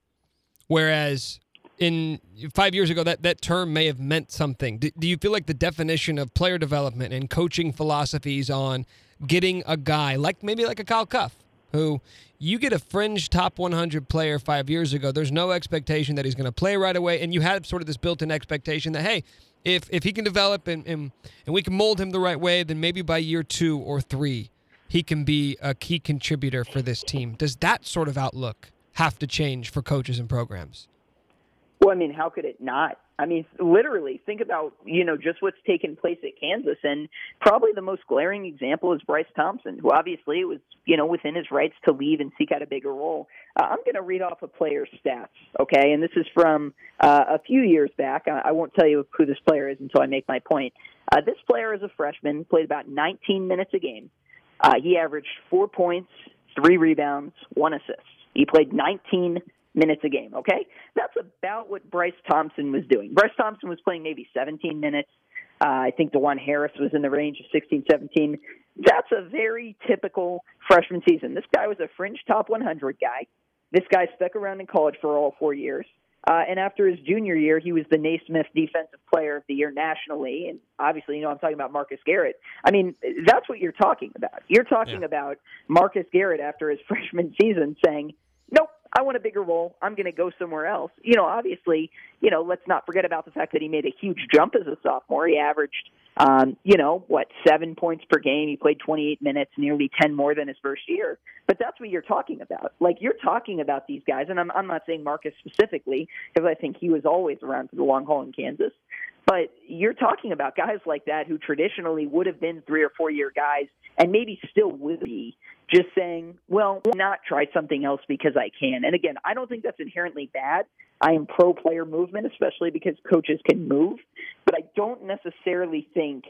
Whereas in five years ago, that, that term may have meant something. Do, do, you feel like the definition of player development and coaching philosophies on getting a guy like maybe like a Kyle Cuffe, who you get a fringe top 100 player five years ago, there's no expectation that he's going to play right away, and you had sort of this built-in expectation that hey, if if he can develop and, and and we can mold him the right way, then maybe by year two or three, he can be a key contributor for this team. Does that sort of outlook have to change for coaches and programs? Well, I mean, how could it not? I mean, literally, think about you know just what's taken place at Kansas, and probably the most glaring example is Bryce Thompson, who obviously was you know within his rights to leave and seek out a bigger role. Uh, I'm going to read off a player's stats, okay? And this is from uh, a few years back. I, I won't tell you who this player is until I make my point. Uh, this player is a freshman, played about 19 minutes a game. Uh, he averaged four points, three rebounds, one assist. He played 19 minutes a game, okay? That's about what Bryce Thompson was doing. Bryce Thompson was playing maybe 17 minutes. Uh, I think Dajuan Harris was in the range of 16, 17. That's a very typical freshman season. This guy was a fringe top 100 guy. This guy stuck around in college for all four years. Uh, and after his junior year, he was the Naismith Defensive Player of the Year nationally. And obviously, you know, I'm talking about Marcus Garrett. I mean, that's what you're talking about. You're talking yeah. about Marcus Garrett after his freshman season saying, nope, I want a bigger role. I'm going to go somewhere else. You know, obviously, you know, let's not forget about the fact that he made a huge jump as a sophomore. He averaged, um, you know, what, seven points per game. He played 28 minutes, nearly 10 more than his first year. But that's what you're talking about. Like, you're talking about these guys, and I'm, I'm not saying Marcus specifically, because I think he was always around for the long haul in Kansas. But you're talking about guys like that who traditionally would have been three or four year guys and maybe still would be just saying, well, not try something else because I can. And again, I don't think that's inherently bad. I am pro player movement, especially because coaches can move, but I don't necessarily think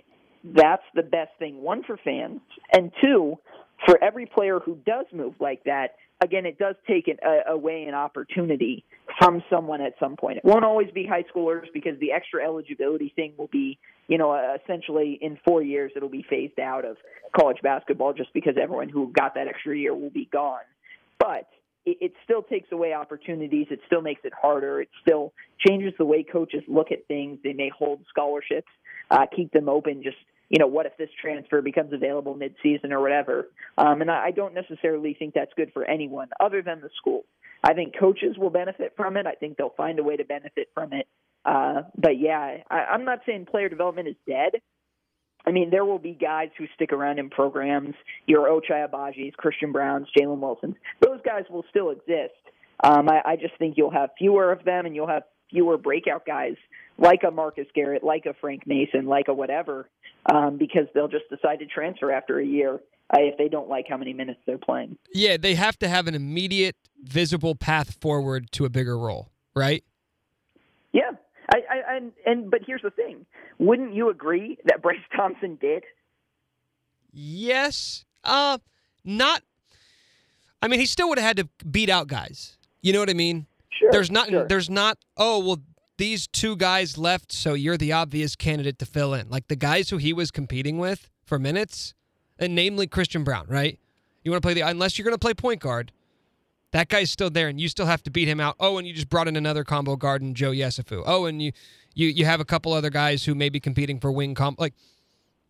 that's the best thing. One for fans, and two, for every player who does move like that, again, it does take an, a, away an opportunity from someone at some point. It won't always be high schoolers because the extra eligibility thing will be, you know, essentially in four years it'll be phased out of college basketball just because everyone who got that extra year will be gone. But it, it still takes away opportunities. It still makes it harder. It still changes the way coaches look at things. They may hold scholarships, uh, keep them open just you know, what if this transfer becomes available midseason or whatever? Um, and I, don't necessarily think that's good for anyone other than the school. I think coaches will benefit from it. I think they'll find a way to benefit from it. Uh, but yeah, I, I'm not saying player development is dead. I mean, there will be guys who stick around in programs. Your Ochai Agbaji's, Christian Brauns, Jalen Wilsons. Those guys will still exist. Um, I, I just think you'll have fewer of them, and you'll have fewer breakout guys like a Marcus Garrett, like a Frank Mason, like a whatever, um, because they'll just decide to transfer after a year uh, if they don't like how many minutes they're playing. Yeah, they have to have an immediate, visible path forward to a bigger role, right? Yeah, I, I and and but here's the thing: wouldn't you agree that Bryce Thompson did? Yes. Uh, not. I mean, he still would have had to beat out guys. You know what I mean? Sure. There's not. Sure. There's not. Oh well, these two guys left, so you're the obvious candidate to fill in. Like the guys who he was competing with for minutes, and namely Christian Braun, right? You want to play the unless you're going to play point guard. That guy's still there, and you still have to beat him out. Oh, and you just brought in another combo guard in Joe Yesufu. Oh, and you you you have a couple other guys who may be competing for wing comp. Like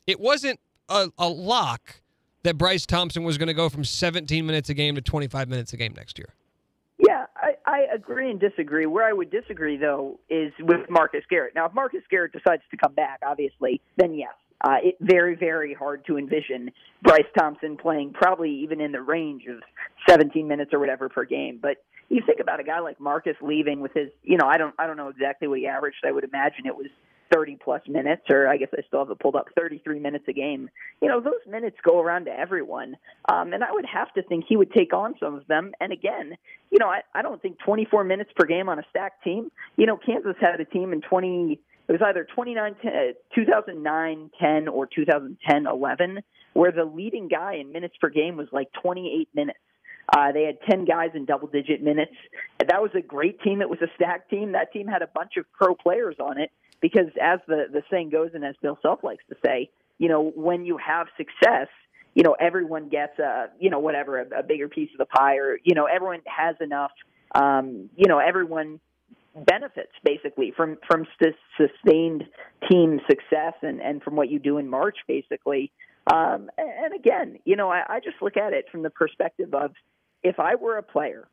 it wasn't a, a lock that Bryce Thompson was going to go from 17 minutes a game to 25 minutes a game next year. I, agree and disagree. Where I would disagree, though, is with Marcus Garrett. Now, if Marcus Garrett decides to come back, obviously, then yes, uh, it very, very hard to envision Bryce Thompson playing probably even in the range of 17 minutes or whatever per game. But you think about a guy like Marcus leaving with his, you know, I don't, I don't know exactly what he averaged. I would imagine it was 30 plus minutes, or I guess I still have it pulled up 33 minutes a game. You know, those minutes go around to everyone. Um, and I would have to think he would take on some of them. And again, you know, I, I don't think 24 minutes per game on a stacked team. You know, Kansas had a team in 20, it was either 29, 10, 2009 10 or 2010 11, where the leading guy in minutes per game was like 28 minutes. Uh, they had 10 guys in double digit minutes. That was a great team. It was a stacked team. That team had a bunch of pro players on it because, as the, the saying goes, and as Bill Self likes to say, you know, when you have success, you know, everyone gets a, you know, whatever, a, a bigger piece of the pie, or, you know, everyone has enough, um, you know, everyone benefits basically from from st- sustained team success and and from what you do in March basically. Um and again you know I, I just look at it from the perspective of if I were a player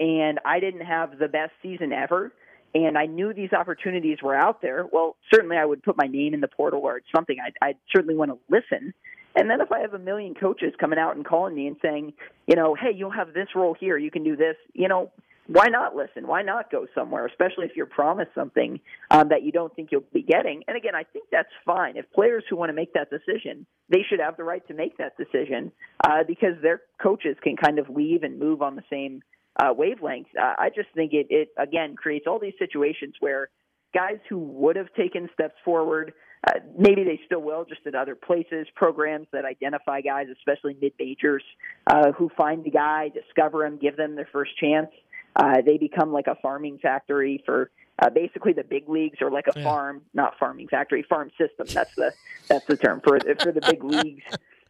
and I didn't have the best season ever and I knew these opportunities were out there, well, certainly I would put my name in the portal or something I'd, I'd certainly want to listen. And then if I have a million coaches coming out and calling me and saying, you know, hey, you'll have this role here, you can do this, you know, why not listen? Why not go somewhere, especially if you're promised something um, that you don't think you'll be getting? And again, I think that's fine. If players who want to make that decision, they should have the right to make that decision uh, because their coaches can kind of leave and move on the same uh, wavelength. Uh, I just think it, it again creates all these situations where guys who would have taken steps forward, uh, maybe they still will, just at other places, programs that identify guys, especially mid majors, uh, who find the guy, discover him, give them their first chance. Uh, they become like a farming factory for uh, basically the big leagues, or like a Yeah. farm, not farming factory, farm system. That's the that's the term for for the big leagues.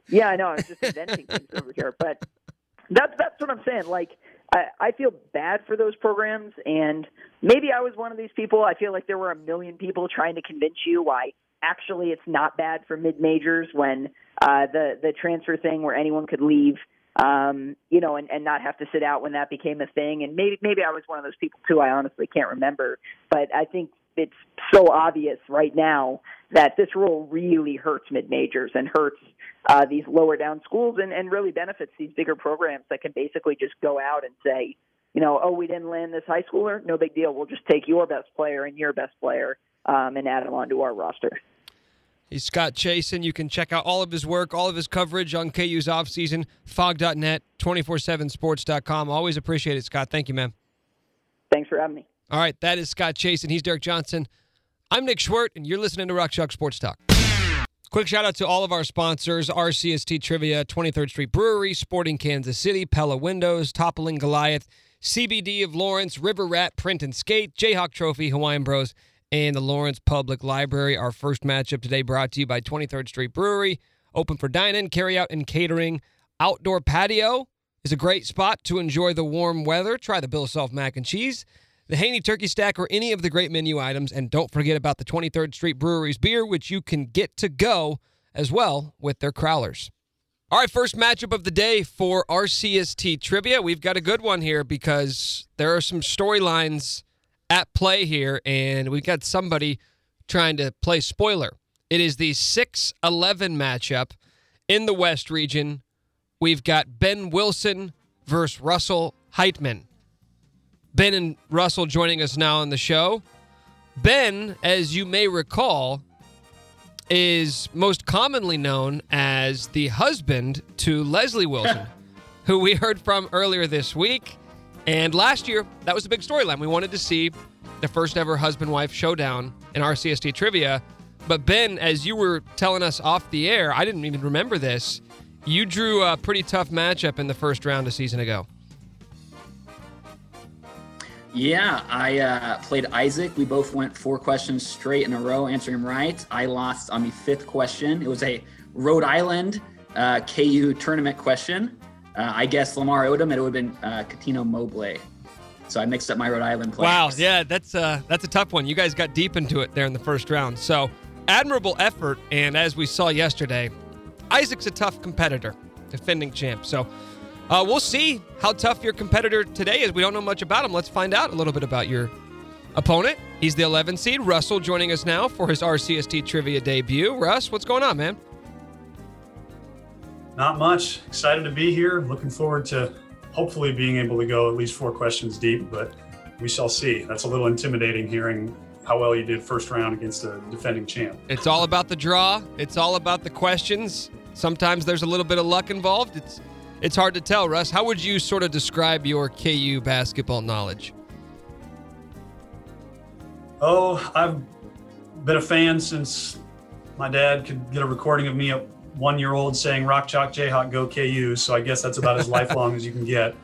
Yeah, I know. I was just inventing things over here, but that's that's what I'm saying. Like I, I feel bad for those programs, and maybe I was one of these people. I feel like there were a million people trying to convince you why actually it's not bad for mid majors when uh, the the transfer thing where anyone could leave, um, you know, and, and not have to sit out when that became a thing. And maybe maybe I was one of those people too. I honestly can't remember, but I think it's so obvious right now that this rule really hurts mid majors and hurts uh, these lower down schools and, and really benefits these bigger programs that can basically just go out and say, you know, oh, we didn't land this high schooler, no big deal. We'll just take your best player and your best player um, and add them onto our roster. He's Scott Chasen. You can check out all of his work, all of his coverage on KU's offseason, phog.net, 247sports.com. Always appreciate it, Scott. Thank you, man. Thanks for having me. All right, that is Scott Chase, and He's Derek Johnson. I'm Nick Schwert, and you're listening to Rock Chalk Sports Talk. Quick shout out to all of our sponsors RCST Trivia, 23rd Street Brewery, Sporting Kansas City, Pella Windows, Toppling Goliath, CBD of Lawrence, River Rat Print and Skate, Jayhawk Trophy, Hawaiian Bros, and the Lawrence Public Library. Our first matchup today brought to you by 23rd Street Brewery, open for dine in, carry out, and catering. Outdoor patio is a great spot to enjoy the warm weather. Try the Bill Self mac and cheese the Hanni Turkey Stack, or any of the great menu items. And don't forget about the 23rd Street Brewery's beer, which you can get to go as well with their crowlers. All right, first matchup of the day for RCST trivia. We've got a good one here because there are some storylines at play here, and we've got somebody trying to play spoiler. It is the 6 11 matchup in the West region. We've got Ben Wilson versus Russell Heitman. Ben and Russell joining us now on the show. Ben, as you may recall, is most commonly known as the husband to Leslie Wilson, who we heard from earlier this week. And last year, that was a big storyline. We wanted to see the first ever husband wife showdown in RCST trivia. But Ben, as you were telling us off the air, I didn't even remember this. You drew a pretty tough matchup in the first round a season ago. Yeah, I uh, played Isaac. We both went four questions straight in a row, answering right. I lost on the fifth question. It was a Rhode Island uh, KU tournament question. Uh, I guessed Lamar Odom, it would have been uh, Cuttino Mobley. So I mixed up my Rhode Island players. Wow, yeah, that's uh, that's a tough one. You guys got deep into it there in the first round. So admirable effort, and as we saw yesterday, Isaac's a tough competitor, defending champ. So uh, we'll see how tough your competitor today is. We don't know much about him. Let's find out a little bit about your opponent. He's the 11 seed. Russell joining us now for his RCST trivia debut. Russ, what's going on, man? Not much. Excited to be here. Looking forward to hopefully being able to go at least four questions deep, but we shall see. That's a little intimidating hearing how well you did first round against a defending champ. It's all about the draw. It's all about the questions. Sometimes there's a little bit of luck involved. It's it's hard to tell, Russ. How would you sort of describe your KU basketball knowledge? Oh, I've been a fan since my dad could get a recording of me at one year old saying Rock Chalk Jayhawk Go KU. So I guess that's about as lifelong as you can get.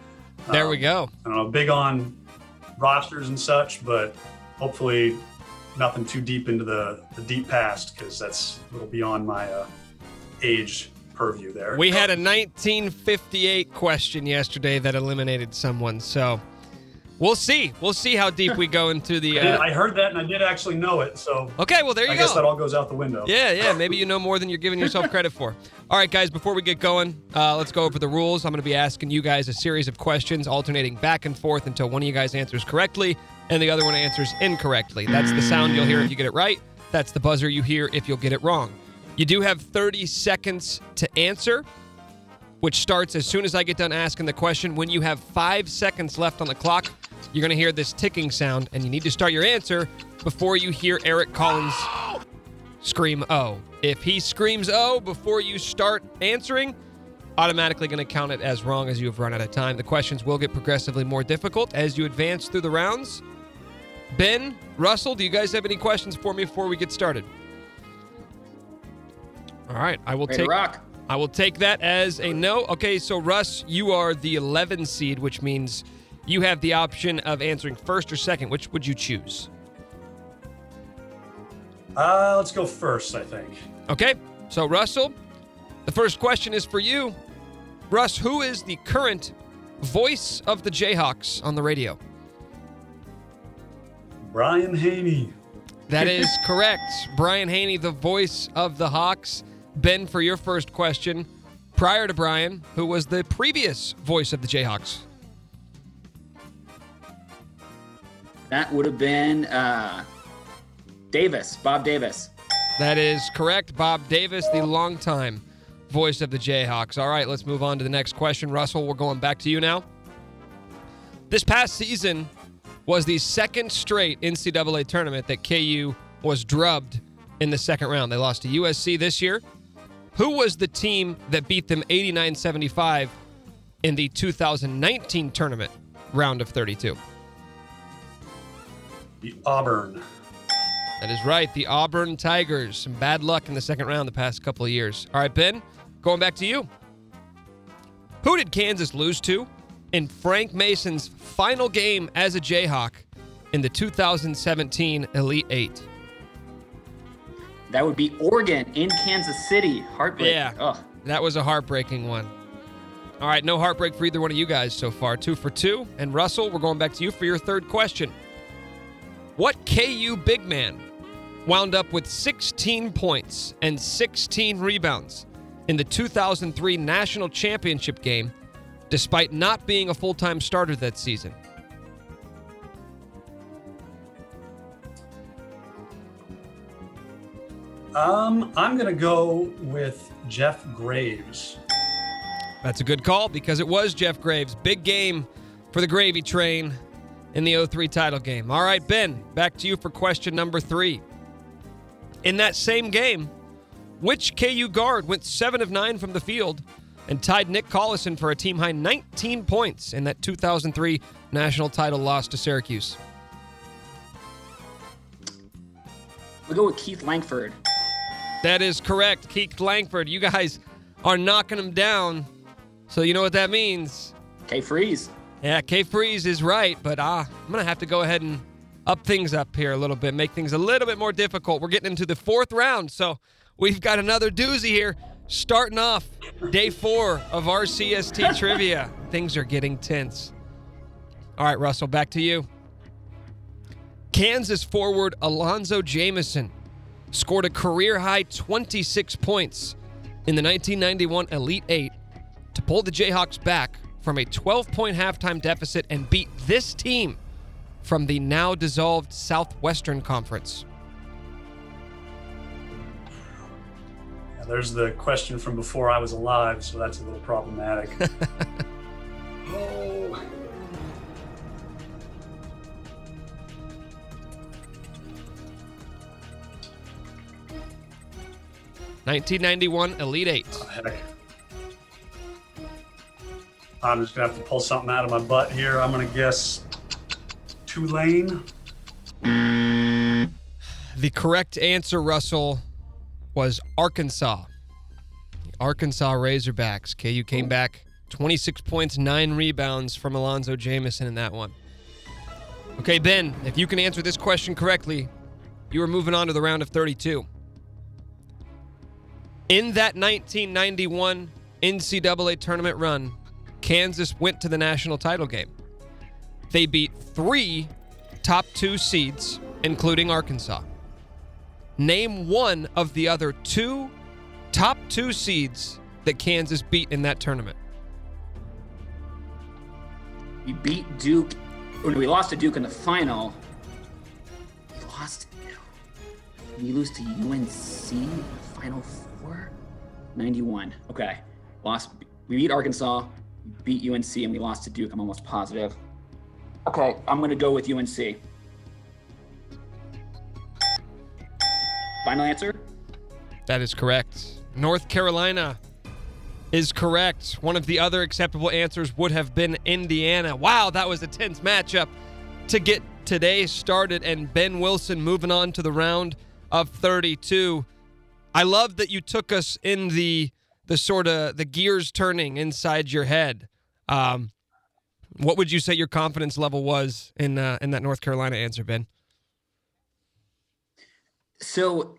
There um, we go. I don't know, big on rosters and such, but hopefully nothing too deep into the, the deep past because that's a little beyond my uh, age purview there. We had a 1958 question yesterday that eliminated someone, so we'll see. We'll see how deep we go into the. Uh... I, did, I, heard that and I did actually know it, so. Okay, well there you I go. I guess that all goes out the window. Yeah, yeah. Maybe you know more than you're giving yourself credit for. All right, guys. Before we get going, uh, let's go over the rules. I'm going to be asking you guys a series of questions, alternating back and forth until one of you guys answers correctly and the other one answers incorrectly. That's the sound you'll hear if you get it right. That's the buzzer you hear if you'll get it wrong. You do have 30 seconds to answer, which starts as soon as I get done asking the question. When you have five seconds left on the clock, you're going to hear this ticking sound, and you need to start your answer before you hear Eric Collins scream O. If he screams O before you start answering, automatically going to count it as wrong as you have run out of time. The questions will get progressively more difficult as you advance through the rounds. Ben, Russell, do you guys have any questions for me before we get started? All right, I will Ready take rock. I will take that as a no. Okay, so Russ, you are the 11 seed, which means you have the option of answering first or second. Which would you choose? Uh, let's go first, I think. Okay, so Russell, the first question is for you. Russ, who is the current voice of the Jayhawks on the radio? Brian Hanni. That is correct. Brian Hanni, the voice of the Hawks. Ben, for your first question, prior to Brian, who was the previous voice of the Jayhawks? That would have been uh, Davis, Bob Davis. That is correct. Bob Davis, the longtime voice of the Jayhawks. All right, let's move on to the next question. Russell, we're going back to you now. This past season was the second straight NCAA tournament that KU was drubbed in the second round. They lost to USC this year. Who was the team that beat them 89 75 in the 2019 tournament round of 32? The Auburn. That is right. The Auburn Tigers. Some bad luck in the second round the past couple of years. All right, Ben, going back to you. Who did Kansas lose to in Frank Mason's final game as a Jayhawk in the 2017 Elite Eight? That would be Oregon in Kansas City. Heartbreak. Yeah. Ugh. That was a heartbreaking one. All right, no heartbreak for either one of you guys so far. Two for two. And Russell, we're going back to you for your third question. What KU big man wound up with 16 points and 16 rebounds in the 2003 National Championship game, despite not being a full time starter that season? Um, I'm going to go with Jeff Graves. That's a good call because it was Jeff Graves. Big game for the gravy train in the 03 title game. All right, Ben, back to you for question number three. In that same game, which KU guard went 7 of 9 from the field and tied Nick Collison for a team high 19 points in that 2003 national title loss to Syracuse? We'll go with Keith Langford. That is correct. Keith Langford. You guys are knocking him down. So you know what that means. K Freeze. Yeah, K Freeze is right, but uh, I'm going to have to go ahead and up things up here a little bit, make things a little bit more difficult. We're getting into the fourth round, so we've got another doozy here. Starting off day four of RCST trivia. Things are getting tense. All right, Russell, back to you. Kansas forward Alonzo Jamison scored a career high 26 points in the 1991 Elite Eight to pull the Jayhawks back from a 12 point halftime deficit and beat this team from the now dissolved Southwestern Conference. Yeah, there's the question from before I was alive, so that's a little problematic. oh. 1991 Elite Eight. Oh, heck. I'm just gonna have to pull something out of my butt here. I'm gonna guess Tulane. The correct answer, Russell, was Arkansas. The Arkansas Razorbacks. KU came back 26 points, nine rebounds from Alonzo Jamison in that one. Okay, Ben, if you can answer this question correctly, you are moving on to the round of 32. In that 1991 NCAA tournament run, Kansas went to the national title game. They beat three top two seeds, including Arkansas. Name one of the other two top two seeds that Kansas beat in that tournament. We beat Duke. We lost to Duke in the final. We lost. We lose to UNC in the Final. 91. Okay. Lost. We beat Arkansas, beat UNC, and we lost to Duke. I'm almost positive. Okay, I'm gonna go with UNC. Final answer. That is correct. North Carolina is correct. One of the other acceptable answers would have been Indiana. Wow, that was a tense matchup to get today started. And Ben Wilson moving on to the round of 32. I love that you took us in the the sort of the gears turning inside your head. Um, what would you say your confidence level was in uh, in that North Carolina answer, Ben? So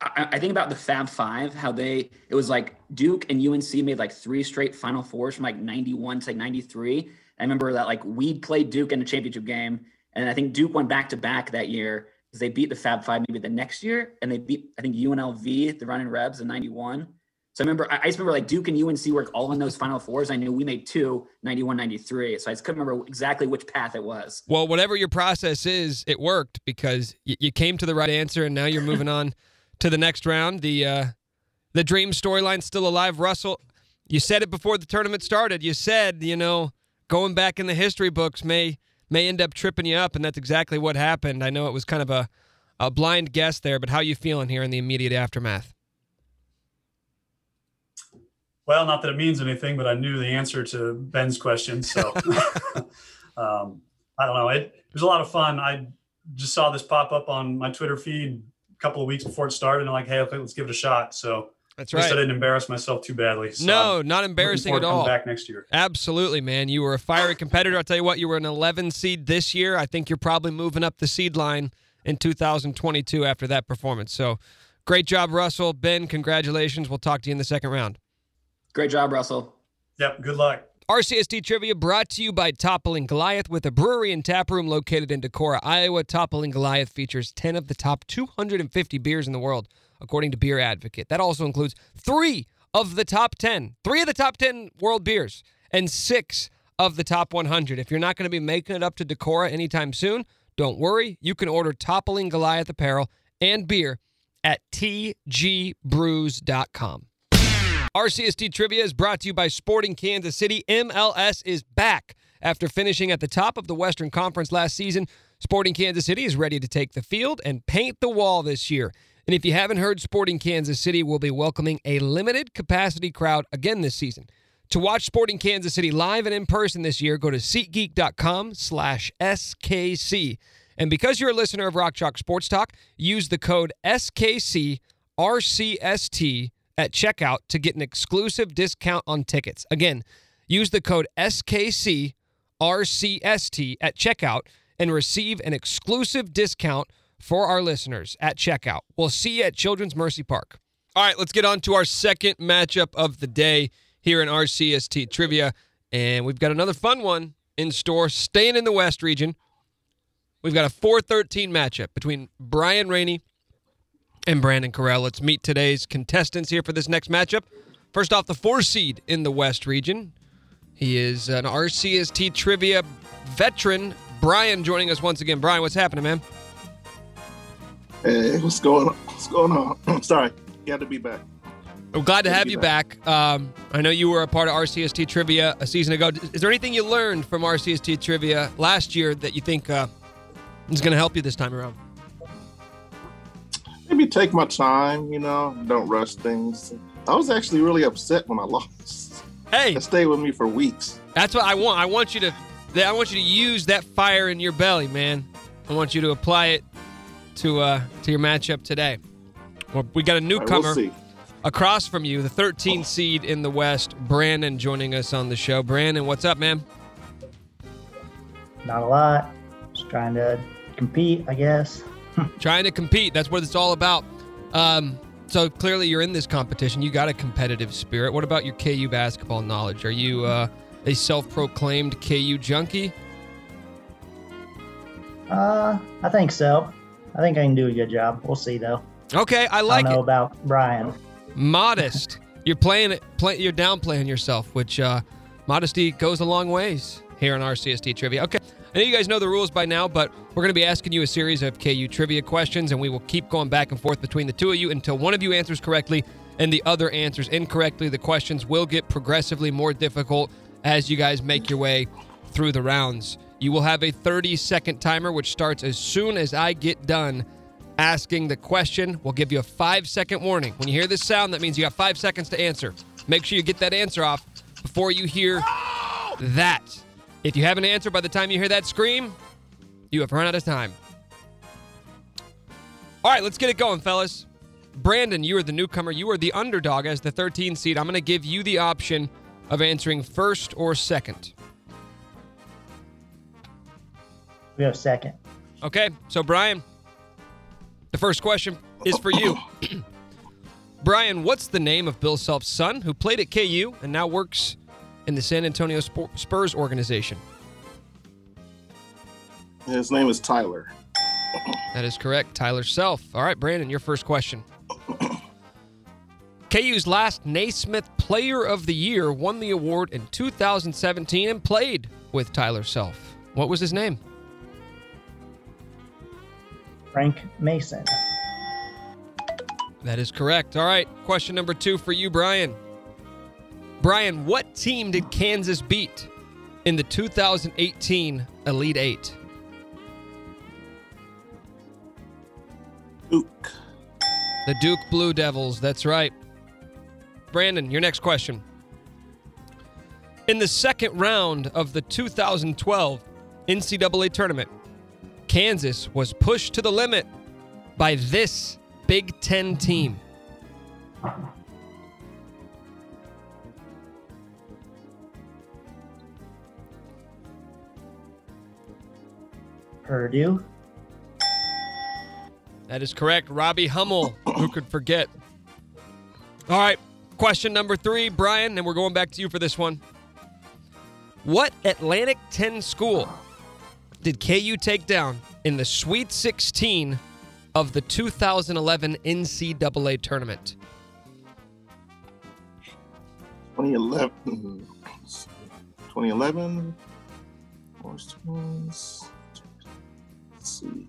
I, I think about the Fab Five, how they it was like Duke and UNC made like three straight Final Fours from like '91 to like '93. I remember that like we played Duke in a championship game, and I think Duke went back to back that year because they beat the Fab Five maybe the next year, and they beat I think UNLV, the running Rebs, in '91. So I remember, I just remember like Duke and UNC were all in those Final Fours. I knew we made two, 91, 93. So I just couldn't remember exactly which path it was. Well, whatever your process is, it worked because y- you came to the right answer, and now you're moving on to the next round. The uh, the dream storyline's still alive. Russell, you said it before the tournament started. You said, you know, going back in the history books may may end up tripping you up, and that's exactly what happened. I know it was kind of a a blind guess there, but how are you feeling here in the immediate aftermath? Well, not that it means anything, but I knew the answer to Ben's question. So um, I don't know. It, it was a lot of fun. I just saw this pop up on my Twitter feed a couple of weeks before it started, and I'm like, hey, okay, let's give it a shot. So That's at least I didn't embarrass myself too badly. So No, I'm not embarrassing at to coming all. Back next year. Absolutely, man. You were a fiery competitor. I'll tell you what, you were an 11 seed this year. I think you're probably moving up the seed line in 2022 after that performance. So great job, Russell. Ben, congratulations. We'll talk to you in the second round. Great job, Russell. Yep. Good luck. RCST Trivia brought to you by Toppling Goliath with a brewery and tap room located in Decorah, Iowa. Toppling Goliath features 10 of the top 250 beers in the world, according to Beer Advocate. That also includes three of the top 10, three of the top 10 world beers, and six of the top 100. If you're not going to be making it up to Decorah anytime soon, don't worry. You can order Toppling Goliath apparel and beer at tgbrews.com. RCST Trivia is brought to you by Sporting Kansas City. MLS is back. After finishing at the top of the Western Conference last season, Sporting Kansas City is ready to take the field and paint the wall this year. And if you haven't heard, Sporting Kansas City will be welcoming a limited capacity crowd again this season. To watch Sporting Kansas City live and in person this year, go to SeatGeek.com slash SKC. And because you're a listener of Rock Chalk Sports Talk, use the code SKCRCST at checkout to get an exclusive discount on tickets. Again, use the code SKCRCST at checkout and receive an exclusive discount for our listeners at checkout. We'll see you at Children's Mercy Park. All right, let's get on to our second matchup of the day here in RCST Trivia. And we've got another fun one in store, staying in the West region. We've got a 413 matchup between Brian Rainey and Brandon Carell. Let's meet today's contestants here for this next matchup. First off, the four seed in the West region. He is an RCST trivia veteran. Brian joining us once again. Brian, what's happening, man? Hey, what's going on? What's going on? I'm Sorry, you had to be back. I'm glad to have you back. Um, I know you were a part of RCST trivia a season ago. Is there anything you learned from RCST trivia last year that you think uh, is going to help you this time around? Maybe take my time, you know, don't rush things. I was actually really upset when I lost. Hey, It stayed with me for weeks. That's what I want. I want you to I want you to use that fire in your belly, man. I want you to apply it to uh to your matchup today. Well, we got a newcomer across from you, the 13 seed in the West, Brandon joining us on the show. Brandon, what's up, man? Not a lot. Just trying to compete, I guess. Trying to compete. That's what it's all about. Um so clearly you're in this competition. You got a competitive spirit. What about your KU basketball knowledge? Are you uh, a self-proclaimed KU junkie? Uh, I think so. I think I can do a good job. We'll see, though. Okay, I I like don't know it. about Brian. modest. You're playing it. Play, you're downplaying yourself, which uh, modesty goes a long ways here on RCST trivia. Okay, I know you guys know the rules by now, but we're going to be asking you a series of KU trivia questions, and we will keep going back and forth between the two of you until one of you answers correctly and the other answers incorrectly. The questions will get progressively more difficult as you guys make your way through the rounds. You will have a 30 second timer, which starts as soon as I get done asking the question. We'll give you a five second warning. When you hear this sound, that means you have five seconds to answer. Make sure you get that answer off before you hear that. If you have an answer by the time you hear that scream, you have run out of time. All right, let's get it going, fellas. Brandon, you are the newcomer. You are the underdog as the 13 seed. I'm going to give you the option of answering first or second. We have second. Okay, so Brian, the first question is for you. Brian, what's the name of Bill Self's son who played at KU and now works in the San Antonio Spurs organization? His name is Tyler. That is correct, Tyler Self. All right, Brandon, your first question. KU's last Naismith Player of the Year won the award in 2017 and played with Tyler Self. What was his name? Frank Mason. That is correct. All right, question number two for you, Brian. Brian, what team did Kansas beat in the 2018 Elite Eight? Duke. The Duke Blue Devils. That's right. Brandon, your next question. In the second round of the 2012 NCAA tournament, Kansas was pushed to the limit by this Big Ten team? Purdue. That is correct. Robbie Hummel. Who could forget? All right. Question number three, Brian, and we're going back to you for this one. What Atlantic 10 school did KU take down in the Sweet 16 of the 2011 NCAA tournament? 2011. 2011. Orange Twins. Let's see.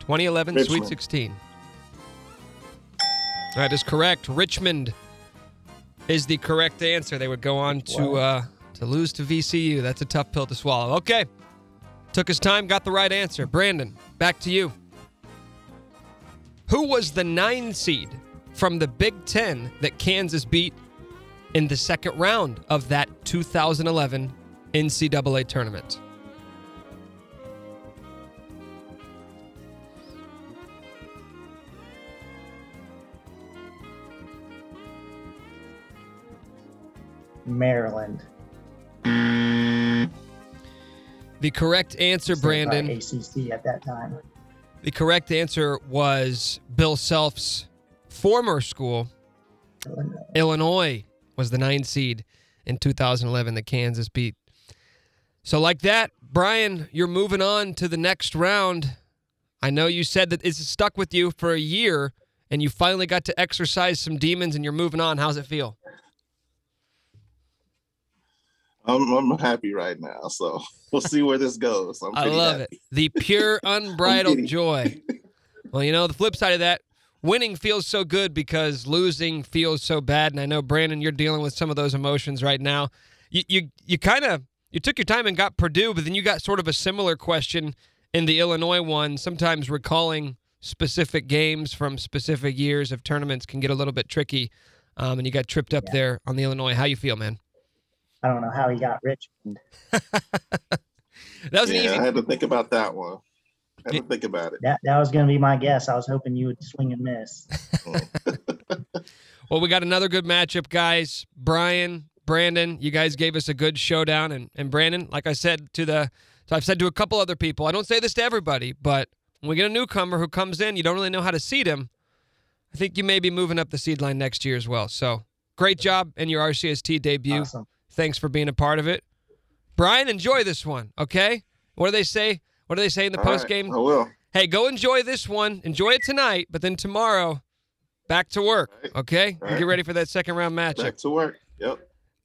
Twenty eleven Sweet Richmond. 16. That is correct. Richmond is the correct answer. They would go on to uh, to lose to VCU. That's a tough pill to swallow. Okay. Took his time, got the right answer. Brandon, back to you. Who was the nine seed from the Big Ten that Kansas beat in the second round of that 2011 NCAA tournament? Maryland. The correct answer, Brandon. ACC at that time. The correct answer was Bill Self's former school, Illinois, was the nine seed in 2011 that Kansas beat. So, like that, Brian, you're moving on to the next round. I know you said that it's stuck with you for a year and you finally got to exercise some demons and you're moving on. How's it feel? I'm, I'm happy right now, so we'll see where this goes. I'm I love happy. it. The pure, unbridled joy. Well, you know, the flip side of that, winning feels so good because losing feels so bad. And I know, Brandon, you're dealing with some of those emotions right now. You you, you kind of you took your time and got Purdue, but then you got sort of a similar question in the Illinois one. Sometimes recalling specific games from specific years of tournaments can get a little bit tricky. Um, and you got tripped up Yeah. there on the Illinois. How you feel, man? I don't know how he got Richmond. That was an Yeah, easy. I had to think about that one. I had to think about it. That that was going to be my guess. I was hoping you would swing and miss. Well, we got another good matchup, guys. Brian, Brandon, you guys gave us a good showdown. And, and Brandon, like I said to the, so I've said to a couple other people, I don't say this to everybody, but when we get a newcomer who comes in, you don't really know how to seed him. I think you may be moving up the seed line next year as well. So great job in your RCST debut. Awesome. Thanks for being a part of it. Brian, enjoy this one, okay? What do they say? What do they say in the All right, post game? I will. Hey, go enjoy this one. Enjoy it tonight, but then tomorrow, back to work. Okay? Right. Get ready for that second round matchup. Back to work. Yep.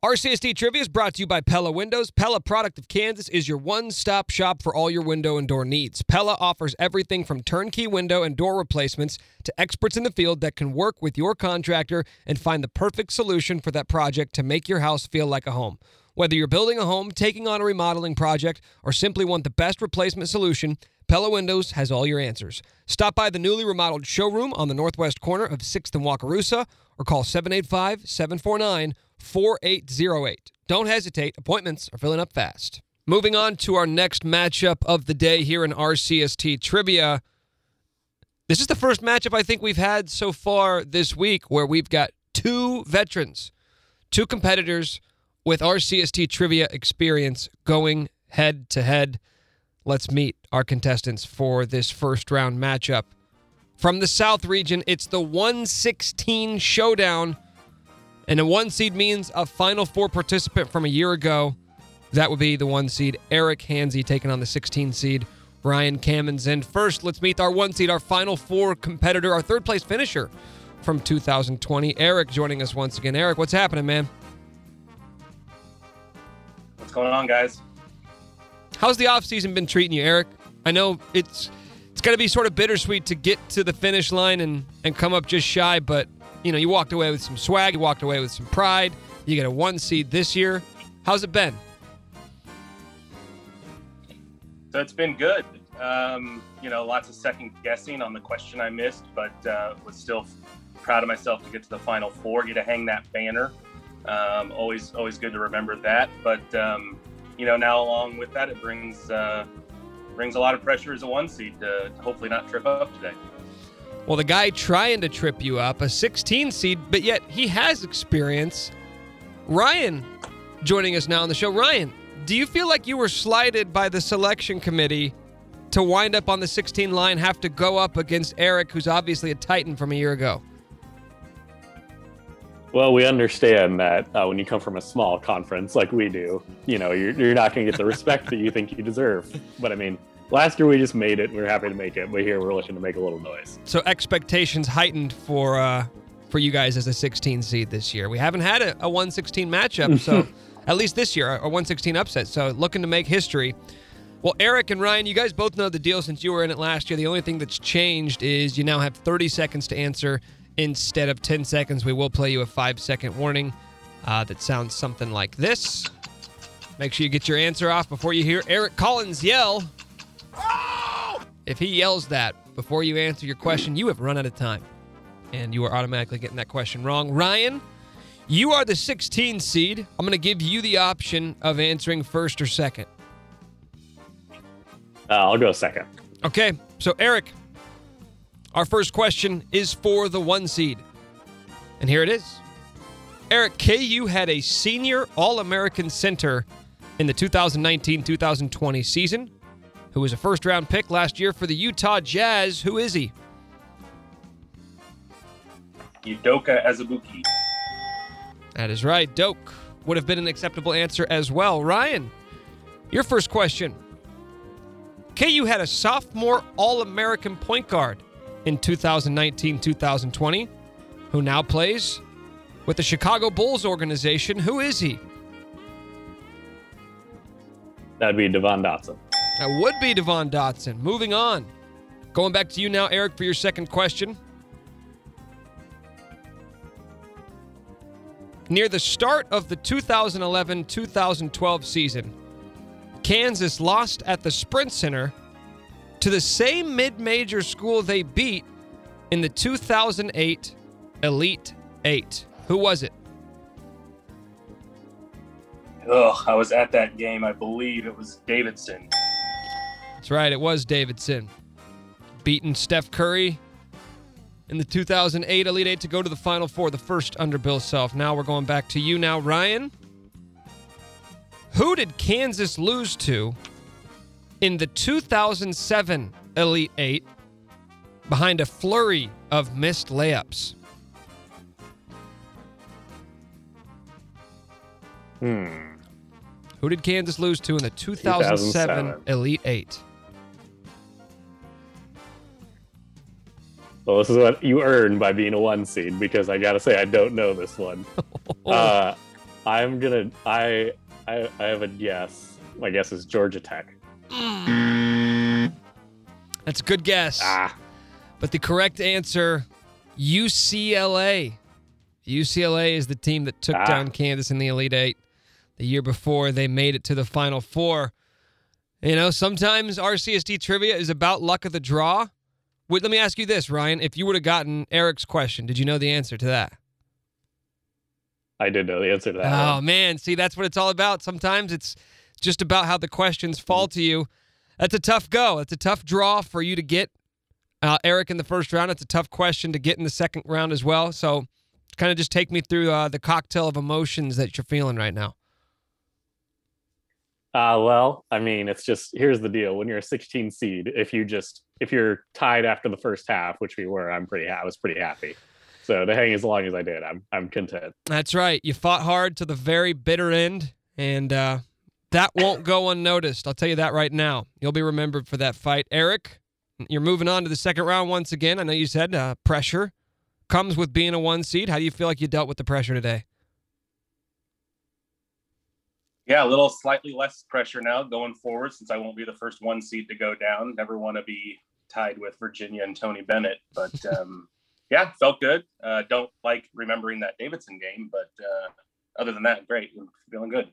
RCST Trivia is brought to you by Pella Windows. Pella, product of Kansas, is your one stop shop for all your window and door needs. Pella offers everything from turnkey window and door replacements to experts in the field that can work with your contractor and find the perfect solution for that project to make your house feel like a home. Whether you're building a home, taking on a remodeling project, or simply want the best replacement solution, Pella Windows has all your answers. Stop by the newly remodeled showroom on the northwest corner of 6th and Wakarusa or call 785 749 4808. Don't hesitate, appointments are filling up fast. Moving on to our next matchup of the day here in RCST Trivia. This is the first matchup I think we've had so far this week where we've got two veterans, two competitors with RCST Trivia experience going head to head. Let's meet our contestants for this first round matchup. From the South region, it's the 116 showdown. And a one seed means a Final Four participant from a year ago. That would be the one seed, Eric Hansey, taking on the 16 seed, Ryan Cammons. And first, let's meet our one seed, our Final Four competitor, our third place finisher from 2020, Eric, joining us once again. Eric, what's happening, man? What's going on, guys? How's the offseason been treating you, Eric? I know it's it's going to be sort of bittersweet to get to the finish line and and come up just shy, but you know, you walked away with some swag, you walked away with some pride. You get a one seed this year. How's it been? So it's been good. Um, you know, lots of second guessing on the question I missed, but uh, was still proud of myself to get to the final four, get to hang that banner. Um, always, always good to remember that. But um, you know, now along with that, it brings uh, brings a lot of pressure as a one seed to, to hopefully not trip up today. Well, the guy trying to trip you up, a 16 seed, but yet he has experience. Ryan joining us now on the show. Ryan, do you feel like you were slighted by the selection committee to wind up on the 16 line, have to go up against Eric, who's obviously a Titan from a year ago? Well, we understand that uh, when you come from a small conference like we do, you know, you're, you're not going to get the respect that you think you deserve. But I mean, last year we just made it. We are happy to make it. But here we're looking to make a little noise. So expectations heightened for uh, for you guys as a 16 seed this year. We haven't had a, a 116 matchup, so at least this year, a 116 upset. So looking to make history. Well, Eric and Ryan, you guys both know the deal since you were in it last year. The only thing that's changed is you now have 30 seconds to answer instead of 10 seconds. We will play you a five second warning uh, that sounds something like this. Make sure you get your answer off before you hear Eric Collins yell. If he yells that before you answer your question, you have run out of time and you are automatically getting that question wrong. Ryan, you are the 16 seed. I'm going to give you the option of answering first or second. Uh, I'll go second. Okay, so Eric, our first question is for the one seed. And here it is. Eric, KU had a senior All American center in the 2019 2020 season who was a first round pick last year for the Utah Jazz. Who is he? Udoka Azubuike. That is right. Doke would have been an acceptable answer as well. Ryan, your first question. KU had a sophomore All American point guard in 2019 2020 who now plays with the Chicago Bulls organization. Who is he? That'd be Devon Dotson. That would be Devon Dotson. Moving on. Going back to you now, Eric, for your second question. Near the start of the 2011 2012 season, Kansas lost at the Sprint Center to the same mid major school they beat in the 2008 Elite Eight. Who was it? Ugh, I was at that game. I believe it was Davidson. That's right, it was Davidson. Beaten Steph Curry in the 2008 Elite Eight to go to the Final Four, the first under Bill Self. Now we're going back to you now, Ryan. Who did Kansas lose to in the 2007 Elite Eight behind a flurry of missed layups? Hmm. Who did Kansas lose to in the 2007, 2007. Elite Eight? Well, this is what you earn by being a one seed because I gotta say I don't know this one. uh, I'm gonna I, I I have a guess. My guess is Georgia Tech. That's a good guess. Ah, But the correct answer, UCLA. UCLA is the team that took Ah. down Kansas in the Elite Eight. The year before, they made it to the Final Four. You know, sometimes RCST trivia is about luck of the draw. Wait, let me ask you this, Ryan. If you would have gotten Eric's question, did you know the answer to that? I did know the answer to that. Oh one. man, see that's what it's all about. Sometimes it's just about how the questions fall to you. That's a tough go. It's a tough draw for you to get uh, Eric in the first round. It's a tough question to get in the second round as well. So, kind of just take me through uh, the cocktail of emotions that you're feeling right now. Uh, well, I mean, it's just here's the deal: when you're a 16 seed, if you just if you're tied after the first half, which we were, I'm pretty I was pretty happy. So to hang as long as I did, I'm I'm content. That's right. You fought hard to the very bitter end, and uh, that won't go unnoticed. I'll tell you that right now. You'll be remembered for that fight. Eric, you're moving on to the second round once again. I know you said uh, pressure comes with being a one seed. How do you feel like you dealt with the pressure today? Yeah, a little slightly less pressure now going forward since I won't be the first one seed to go down. Never want to be tied with Virginia and Tony Bennett, but um, yeah, felt good. Uh, don't like remembering that Davidson game, but uh, other than that, great. I'm feeling good.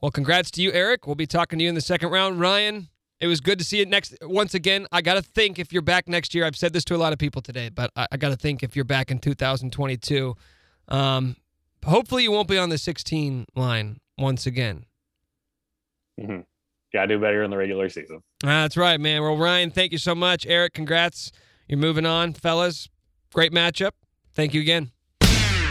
Well, congrats to you, Eric. We'll be talking to you in the second round. Ryan, It was good to see it next. Once again, I got to think if you're back next year. I've said this to a lot of people today, but I, I got to think if you're back in 2022. Um, hopefully, you won't be on the 16 line once again. Mm-hmm. Got to do better in the regular season. That's right, man. Well, Ryan, thank you so much. Eric, congrats. You're moving on, fellas. Great matchup. Thank you again.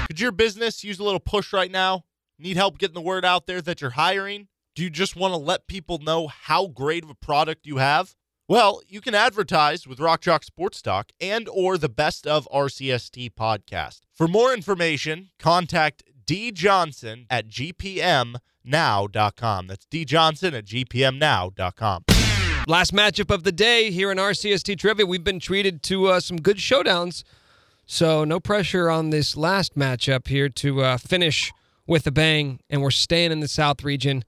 Could your business use a little push right now? Need help getting the word out there that you're hiring? Do you just want to let people know how great of a product you have? Well, you can advertise with Rock Chalk Sports Talk and or the Best of RCST podcast. For more information, contact D Johnson at gpmnow.com. That's D Johnson at gpmnow.com. Last matchup of the day here in RCST Trivia. We've been treated to uh, some good showdowns, so no pressure on this last matchup here to uh, finish with a bang. And we're staying in the South region.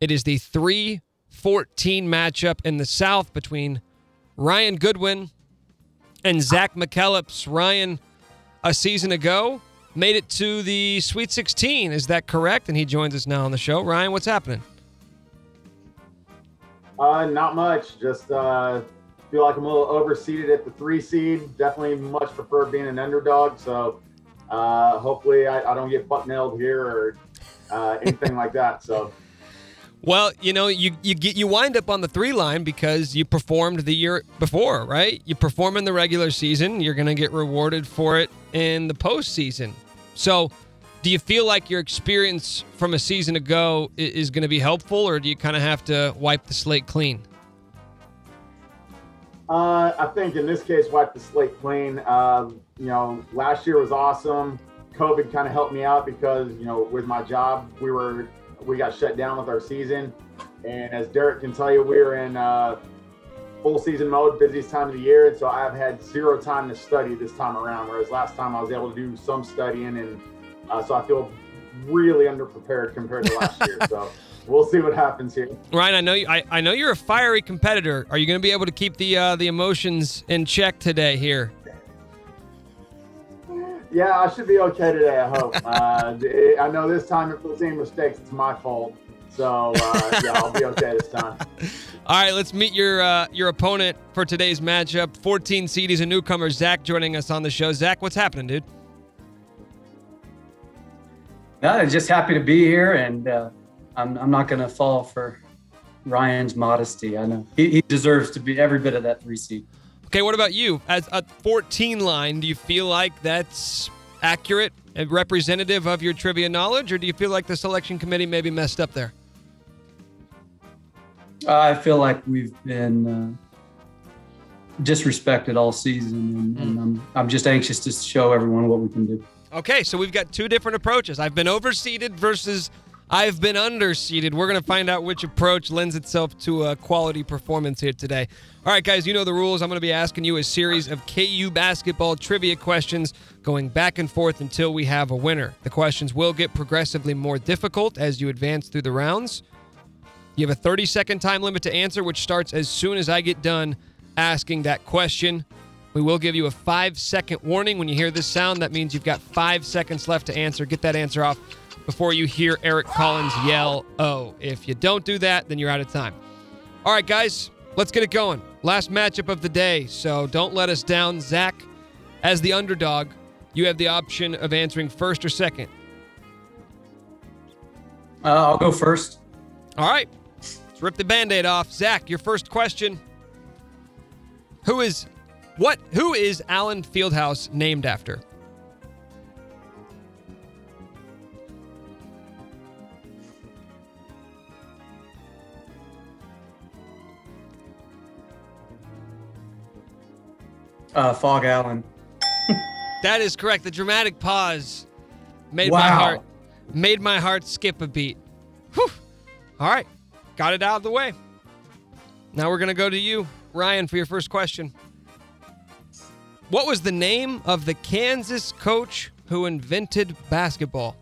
It is the 3 14 matchup in the South between Ryan Goodwin and Zach McKellips. Ryan, a season ago, made it to the Sweet 16. Is that correct? And he joins us now on the show. Ryan, what's happening? Uh, not much. Just uh, feel like I'm a little overseeded at the three seed. Definitely much prefer being an underdog. So uh, hopefully I, I don't get butt nailed here or uh, anything like that. So. Well, you know, you you get you wind up on the three line because you performed the year before, right? You perform in the regular season, you're going to get rewarded for it in the postseason. So, do you feel like your experience from a season ago is going to be helpful, or do you kind of have to wipe the slate clean? Uh, I think in this case, wipe the slate clean. Uh, you know, last year was awesome. COVID kind of helped me out because you know, with my job, we were we got shut down with our season. And as Derek can tell you, we're in uh, full season mode, busiest time of the year. And so I've had zero time to study this time around, whereas last time I was able to do some studying. And uh, so I feel really underprepared compared to last year. So we'll see what happens here. Ryan, I know you, I, I know you're a fiery competitor. Are you going to be able to keep the uh, the emotions in check today here? Yeah, I should be okay today. I hope. Uh, I know this time if there's any mistakes, it's my fault. So uh, yeah, I'll be okay this time. All right, let's meet your uh, your opponent for today's matchup. 14 seed, he's a newcomer. Zach joining us on the show. Zach, what's happening, dude? No, just happy to be here, and uh, I'm I'm not going to fall for Ryan's modesty. I know he, he deserves to be every bit of that three seed. Okay, what about you? As a 14 line, do you feel like that's accurate and representative of your trivia knowledge, or do you feel like the selection committee maybe messed up there? I feel like we've been uh, disrespected all season, and, mm. and I'm, I'm just anxious to show everyone what we can do. Okay, so we've got two different approaches. I've been overseeded versus I've been underseeded. We're going to find out which approach lends itself to a quality performance here today. All right, guys, you know the rules. I'm going to be asking you a series of KU basketball trivia questions going back and forth until we have a winner. The questions will get progressively more difficult as you advance through the rounds. You have a 30 second time limit to answer, which starts as soon as I get done asking that question. We will give you a five second warning. When you hear this sound, that means you've got five seconds left to answer. Get that answer off before you hear Eric Collins yell, oh. If you don't do that, then you're out of time. All right, guys, let's get it going. Last matchup of the day, so don't let us down. Zach, as the underdog, you have the option of answering first or second. Uh, I'll go first. All right, let's rip the band aid off. Zach, your first question. Who is what? Who is Allen Fieldhouse named after? Uh, Phog Allen. that is correct. The dramatic pause made wow. my heart made my heart skip a beat. Whew. All right, got it out of the way. Now we're gonna go to you, Ryan, for your first question. What was the name of the Kansas coach who invented basketball?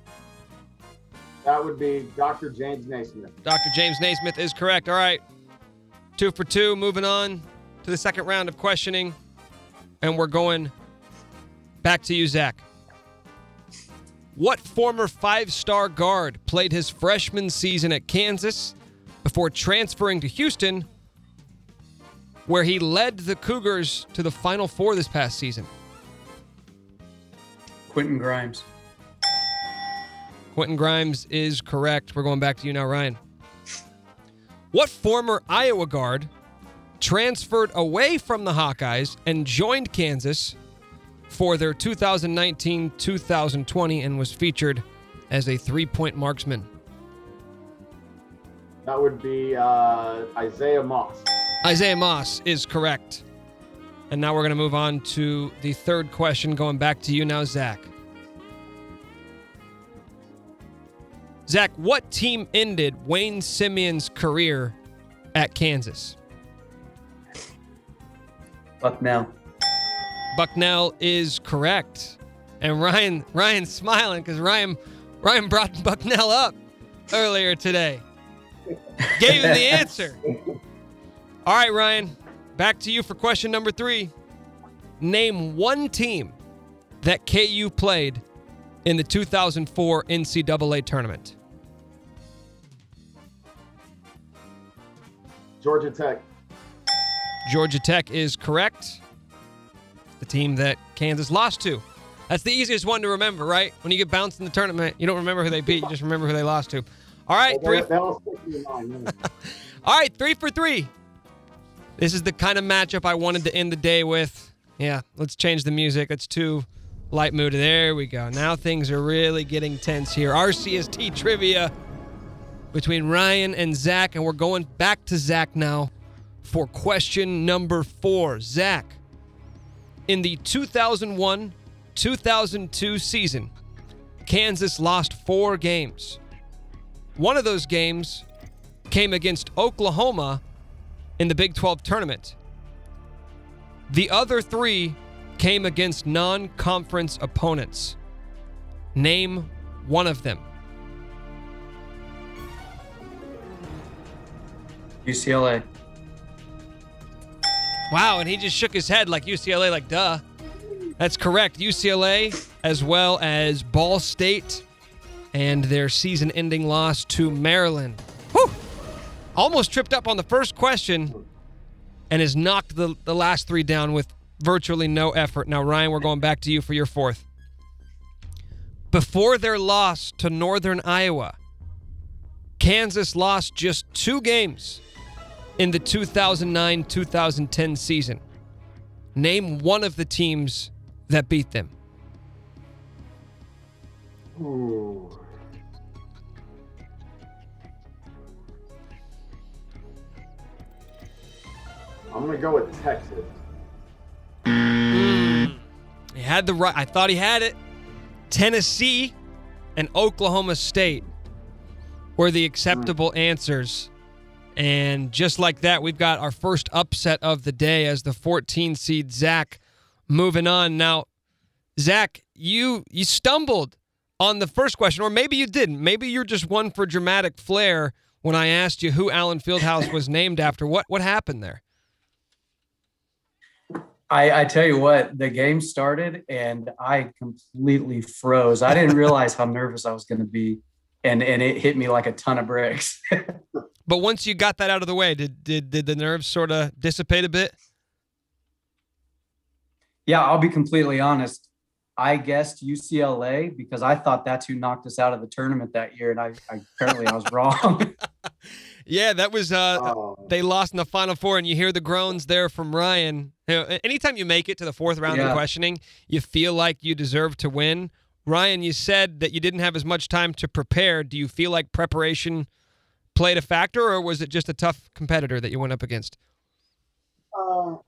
That would be Dr. James Naismith. Dr. James Naismith is correct. All right. Two for two. Moving on to the second round of questioning. And we're going back to you, Zach. What former five star guard played his freshman season at Kansas before transferring to Houston, where he led the Cougars to the Final Four this past season? Quentin Grimes. Quentin Grimes is correct. We're going back to you now, Ryan. What former Iowa guard transferred away from the Hawkeyes and joined Kansas for their 2019 2020 and was featured as a three point marksman? That would be uh, Isaiah Moss. Isaiah Moss is correct. And now we're going to move on to the third question, going back to you now, Zach. Zach, what team ended Wayne Simien's career at Kansas? Bucknell. Bucknell is correct. And Ryan Ryan's smiling because Ryan Ryan brought Bucknell up earlier today. Gave him the answer. All right, Ryan, back to you for question number three. Name one team that KU played in the 2004 NCAA tournament. Georgia Tech. Georgia Tech is correct. The team that Kansas lost to. That's the easiest one to remember, right? When you get bounced in the tournament, you don't remember who they beat, you just remember who they lost to. All right, three. All right, three for three. This is the kind of matchup I wanted to end the day with. Yeah, let's change the music. It's too light mood. There we go. Now things are really getting tense here. RCST trivia between Ryan and Zach, and we're going back to Zach now for question number four. Zach, in the 2001 2002 season, Kansas lost four games. One of those games came against Oklahoma in the Big 12 tournament. The other three came against non conference opponents. Name one of them. UCLA. Wow, and he just shook his head like UCLA, like duh. That's correct. UCLA, as well as Ball State, and their season ending loss to Maryland. Whew! Almost tripped up on the first question and has knocked the, the last three down with virtually no effort. Now, Ryan, we're going back to you for your fourth. Before their loss to Northern Iowa, Kansas lost just two games in the 2009 2010 season. Name one of the teams that beat them. Ooh. I'm gonna go with Texas. He had the right. I thought he had it. Tennessee and Oklahoma State were the acceptable answers. And just like that, we've got our first upset of the day as the 14 seed Zach moving on. Now, Zach, you you stumbled on the first question, or maybe you didn't. Maybe you're just one for dramatic flair when I asked you who Allen Fieldhouse was named after. What what happened there? I, I tell you what, the game started and I completely froze. I didn't realize how nervous I was going to be, and and it hit me like a ton of bricks. But once you got that out of the way, did did did the nerves sort of dissipate a bit? yeah, I'll be completely honest. I guessed UCLA because I thought that's who knocked us out of the tournament that year, and I, I apparently I was wrong. Yeah, that was uh Oh. they lost in the final four and you hear the groans there from Ryan. You know, anytime you make it to the fourth round of questioning, you feel like you deserve to win. Ryan, you said that you didn't have as much time to prepare. Do you feel like preparation played a factor or was it just a tough competitor that you went up against? A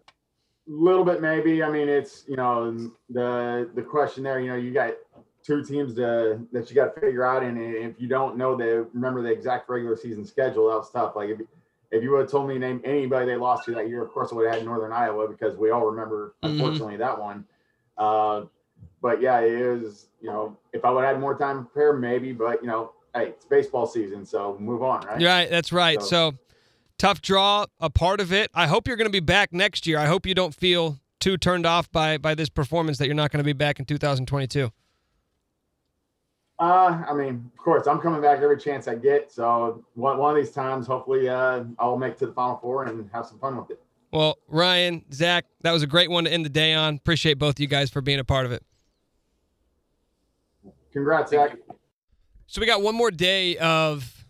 little bit, maybe. I mean, it's you know the the question there. You know, you got two teams to, that you got to figure out, and if you don't know the remember the exact regular season schedule, that was tough. Like if if you would have told me to name anybody they lost to that year, of course I would have had Northern Iowa because we all remember, Mhm. unfortunately, that one. Uh, but yeah, it is. You know, if I would have had more time to prepare, maybe. But you know, hey, it's baseball season, so move on, right? Right, that's right. So, tough draw, a part of it. I hope you're going to be back next year. I hope you don't feel too turned off by by this performance that you're not going to be back in 2022. Uh, I mean, of course, I'm coming back every chance I get. So one, one of these times, hopefully, uh, I'll make it to the final four and have some fun with it. Well, Ryan, Zach, that was a great one to end the day on. Appreciate both of you guys for being a part of it. Congrats, Zach. So we got one more day of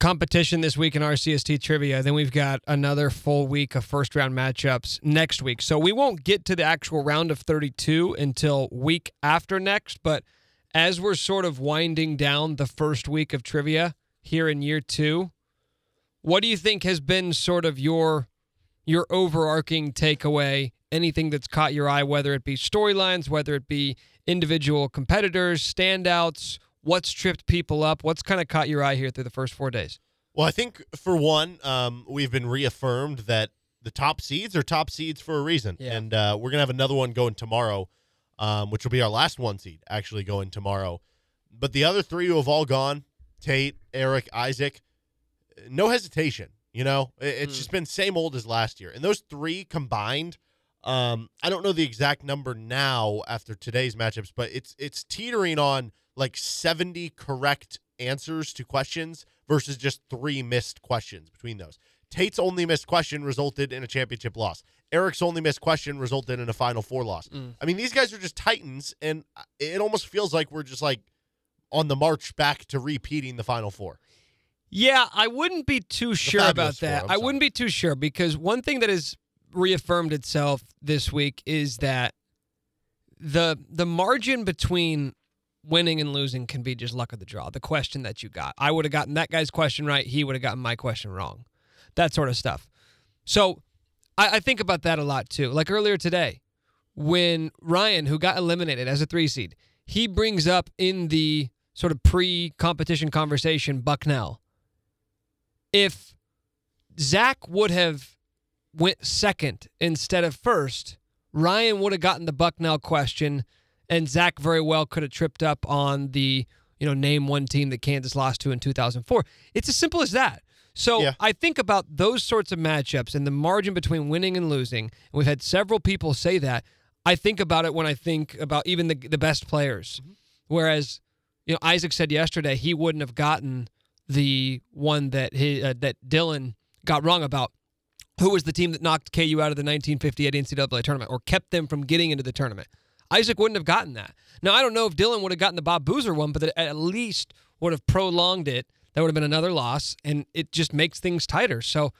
competition this week in RCST trivia. Then we've got another full week of first round matchups next week. So we won't get to the actual round of 32 until week after next. But as we're sort of winding down the first week of trivia here in year two, what do you think has been sort of your your overarching takeaway? Anything that's caught your eye, whether it be storylines, whether it be individual competitors, standouts, what's tripped people up? What's kind of caught your eye here through the first four days? Well, I think for one, um, we've been reaffirmed that the top seeds are top seeds for a reason, Yeah. and uh, we're gonna have another one going tomorrow, um, which will be our last one seed actually going tomorrow. But the other three who have all gone, Tate, Eric, Isaac, no hesitation. You know, It- it's just been same old as last year, and those three combined. Um, I don't know the exact number now after today's matchups, but it's it's teetering on like 70 correct answers to questions versus just three missed questions between those. Tate's only missed question resulted in a championship loss. Eric's only missed question resulted in a final four loss. Mm. I mean, these guys are just titans, and it almost feels like we're just like on the march back to repeating the final four. Yeah, I wouldn't be too sure about four, that. I wouldn't be too sure because one thing that has reaffirmed itself this week is that the the margin between winning and losing can be just luck of the draw. The question that you got. I would have gotten that guy's question right, he would have gotten my question wrong. That sort of stuff. So I, I think about that a lot too. Like earlier today, when Ryan, who got eliminated as a three seed, he brings up in the sort of pre competition conversation Bucknell if Zach would have went second instead of first, Ryan would have gotten the Bucknell question, and Zach very well could have tripped up on the you know name one team that Kansas lost to in 2004. It's as simple as that. So I think about those sorts of matchups and the margin between winning and losing. And we've had several people say that. I think about it when I think about even the the best players. Whereas, you know, Isaac said yesterday he wouldn't have gotten the one that he, uh, that Dylan got wrong about. Who was the team that knocked KU out of the 1958 NCAA tournament or kept them from getting into the tournament? Isaac wouldn't have gotten that. Now I don't know if Dylan would have gotten the Bob Boozer one, but that at least would have prolonged it. That would have been another loss, and it just makes things tighter. So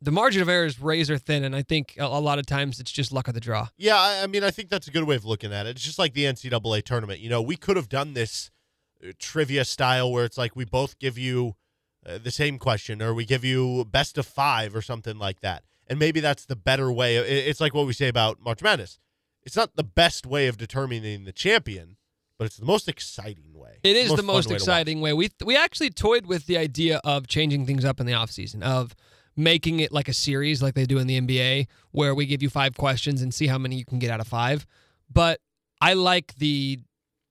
the margin of error is razor thin, and I think a, lot of times it's just luck of the draw. Yeah, I, I mean, I think that's a good way of looking at it. It's just like the NCAA tournament. You know, we could have done this uh, trivia style where it's like we both give you uh, the same question, or we give you best of five, or something like that. And maybe that's the better way. It's like what we say about March Madness. It's not the best way of determining the champion, but it's the most exciting way. It is the most way to watch. exciting way. We we actually toyed with the idea of changing things up in the offseason, of making it like a series like they do in the NBA where we give you five questions and see how many you can get out of 5. But I like the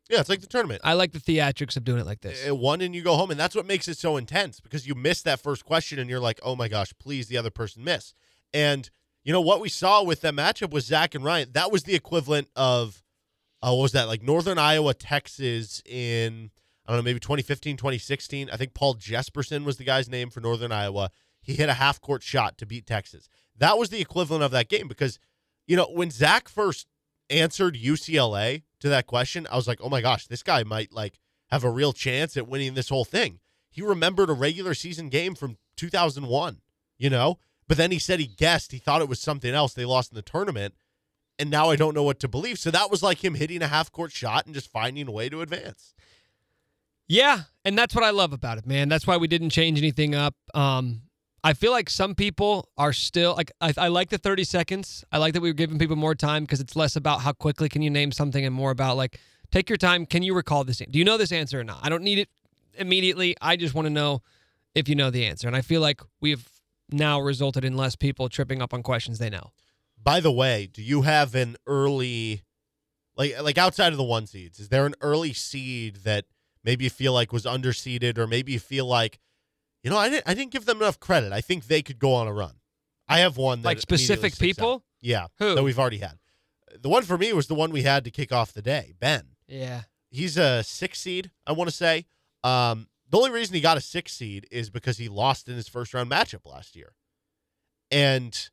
Yeah, it's like the tournament. I like the theatrics of doing it like this. Uh, one and you go home and that's what makes it so intense because you miss that first question and you're like oh my gosh please the other person miss. And you know what we saw with that matchup was zach and ryan. That was the equivalent of uh, what was that like northern iowa texas in i don't know maybe 2015 2016 i think paul jesperson was the guy's name for northern iowa. He hit a half court shot to beat texas. That was the equivalent of that game because you know when zach first answered ucla to that question i was like oh my gosh this guy might like have a real chance at winning this whole thing. He remembered a regular season game from 2001, you know? But then he said he guessed. He thought it was something else. They lost in the tournament. And now I don't know what to believe. So that was like him hitting a half court shot and just finding a way to advance. Yeah, and that's what I love about it, man. That's why we didn't change anything up. Um, I feel like some people are still like I, I like the 30 seconds. I like that we were giving people more time because it's less about how quickly can you name something and more about like take your time. Can you recall this? Do you know this answer or not? I don't need it immediately. I just want to know if you know the answer. And I feel like we've now resulted in less people tripping up on questions they know. By the way, do you have an early like like outside of the one seeds, is there an early seed that maybe you feel like was underseeded or maybe you feel like you know, I didn't I didn't give them enough credit. I think they could go on a run. I have one that Like specific people? out. Yeah. Who? That we've already had. The one for me was the one we had to kick off the day, Ben. Yeah. He's a six seed, I want to say. Um, the only reason he got a six seed is because he lost in his first round matchup last year. And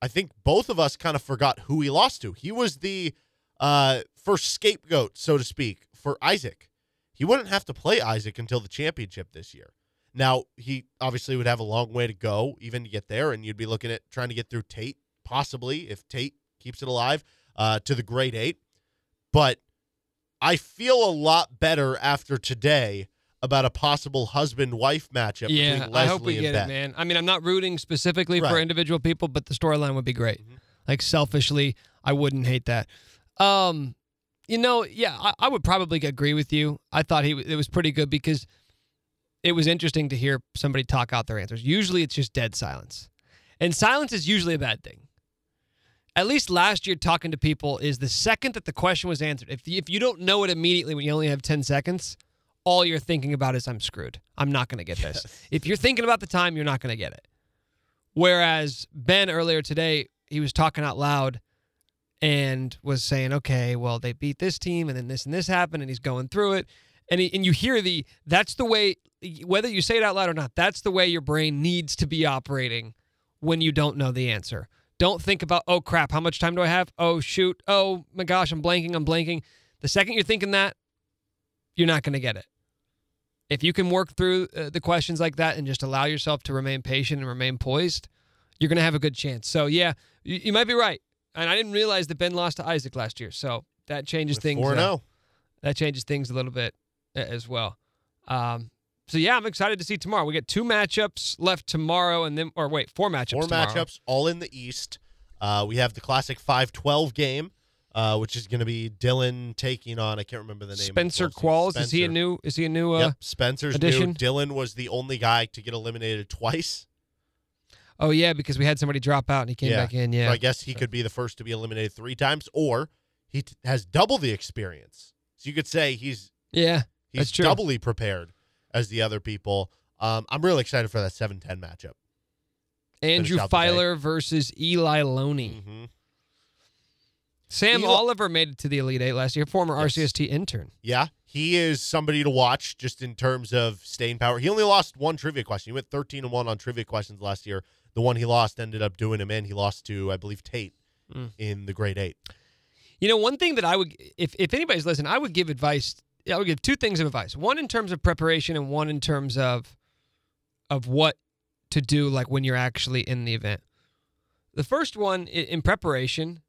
I think both of us kind of forgot who he lost to. He was the uh, first scapegoat, so to speak, for Isaac. He wouldn't have to play Isaac until the championship this year. Now, he obviously would have a long way to go even to get there, and you'd be looking at trying to get through Tate, possibly, if Tate keeps it alive, uh, to the grade eight. But I feel a lot better after today about a possible husband wife matchup Yeah, between Leslie I hope we get it, man. I mean, I'm not rooting specifically for individual people, but the storyline would be great. Mm-hmm. Like selfishly, I wouldn't hate that. Um, you know, yeah, I, I would probably agree with you. I thought he it was pretty good because it was interesting to hear somebody talk out their answers. Usually, it's just dead silence, and silence is usually a bad thing. At least last year, talking to people is the second that the question was answered. If if you don't know it immediately when you only have ten seconds, all you're thinking about is I'm screwed. I'm not going to get this. If you're thinking about the time, you're not going to get it. Whereas Ben earlier today, he was talking out loud and was saying, "Okay, well they beat this team, and then this and this happened," and he's going through it, and he, and you hear the that's the way whether you say it out loud or not, that's the way your brain needs to be operating when you don't know the answer. Don't think about, oh crap, how much time do I have? Oh shoot, oh my gosh, I'm blanking, I'm blanking. The second you're thinking that, you're not going to get it. If you can work through uh, the questions like that and just allow yourself to remain patient and remain poised, you're going to have a good chance. So yeah, you, you might be right. And I didn't realize that Ben lost to Isaac last year, so that changes With things. 4-0. uh, that changes things a little bit as well. Um, so yeah, I'm excited to see tomorrow. We get two matchups left tomorrow, and then or wait, four matchups. Four tomorrow. matchups, all in the East. Uh, we have the classic 5-12 game, uh, which is going to be Dylan taking on I can't remember the name. Spencer of the 12 team. Qualls is he a new? Is he a new? Uh, yep, Spencer's addition? new. Dylan was the only guy to get eliminated twice. Oh yeah, because we had somebody drop out and he came back in. Yeah, So I guess he could be the first to be eliminated three times, or he t- has double the experience. So you could say he's yeah, he's doubly prepared as the other people. Um, I'm really excited for that 7-10 matchup. Andrew finish out the day. Filer versus Eli Loney. Mm-hmm. Sam Eli- Oliver made it to the Elite Eight last year. Former RCST intern. Yeah, he is somebody to watch just in terms of staying power. He only lost one trivia question. He went 13 and 1 on trivia questions last year. The one he lost ended up doing him in. He lost to, I believe, Tate Mm. in the grade eight. You know, one thing that I would, if if anybody's listening, I would give advice. I would give two things of advice. One in terms of preparation, and one in terms of of what to do, like when you're actually in the event. The first one in preparation.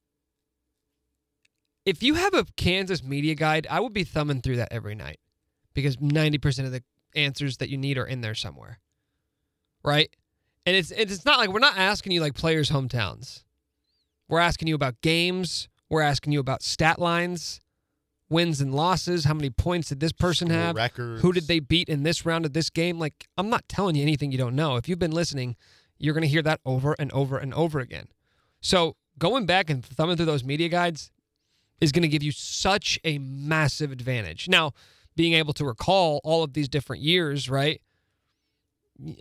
If you have a Kansas media guide, I would be thumbing through that every night because ninety percent of the answers that you need are in there somewhere, right? And it's it's not like we're not asking you like players' hometowns. We're asking you about games. We're asking you about stat lines, wins and losses. How many points did this person School have? records. Who did they beat in this round of this game? Like, I'm not telling you anything you don't know. If you've been listening, you're going to hear that over and over and over again. So, going back and thumbing through those media guides is going to give you such a massive advantage. Now, being able to recall all of these different years, right?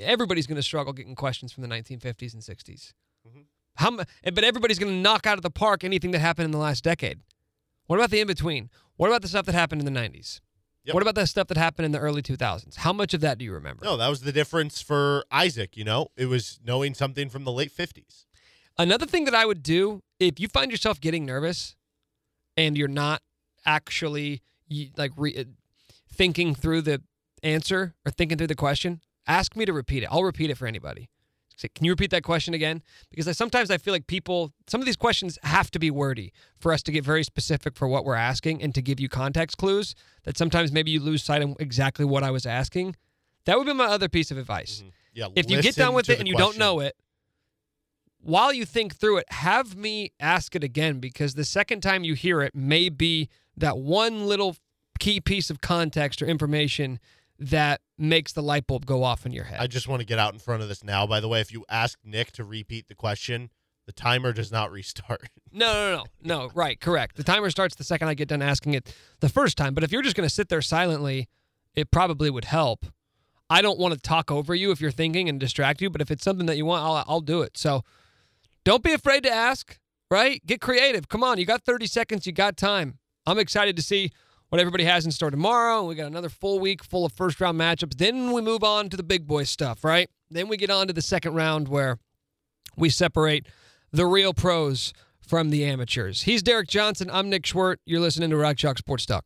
Everybody's going to struggle getting questions from the 1950s and 60s. Mm-hmm. How, but everybody's going to knock out of the park anything that happened in the last decade. What about the in between? What about the stuff that happened in the 90s? Yep. What about the stuff that happened in the early 2000s? How much of that do you remember? No, that was the difference for Isaac. You know, it was knowing something from the late 50s. Another thing that I would do if you find yourself getting nervous and you're not actually like re- uh, thinking through the answer or thinking through the question, ask me to repeat it. I'll repeat it for anybody. Say, Can you repeat that question again? Because I, sometimes I feel like people, some of these questions have to be wordy for us to get very specific for what we're asking and to give you context clues that sometimes maybe you lose sight of exactly what I was asking. That would be my other piece of advice. Yeah, If you get done with it and you don't know it, while you think through it, have me ask it again because the second time you hear it may be that one little key piece of context or information that makes the light bulb go off in your head. I just want to get out in front of this now. By the way, if you ask Nick to repeat the question, the timer does not restart. No, no, no, no, no. Right, correct. The timer starts the second I get done asking it the first time. But if you're just going to sit there silently, it probably would help. I don't want to talk over you if you're thinking and distract you, but if it's something that you want, I'll, I'll do it. So don't be afraid to ask, right? Get creative. Come on, you got 30 seconds, you got time. I'm excited to see what everybody has in store tomorrow. We got another full week full of first round matchups. Then we move on to the big boy stuff, right? Then we get on to the second round where we separate the real pros from the amateurs. He's Derek Johnson. I'm Nick Schwerdt. You're listening to Rock Chalk Sports Talk.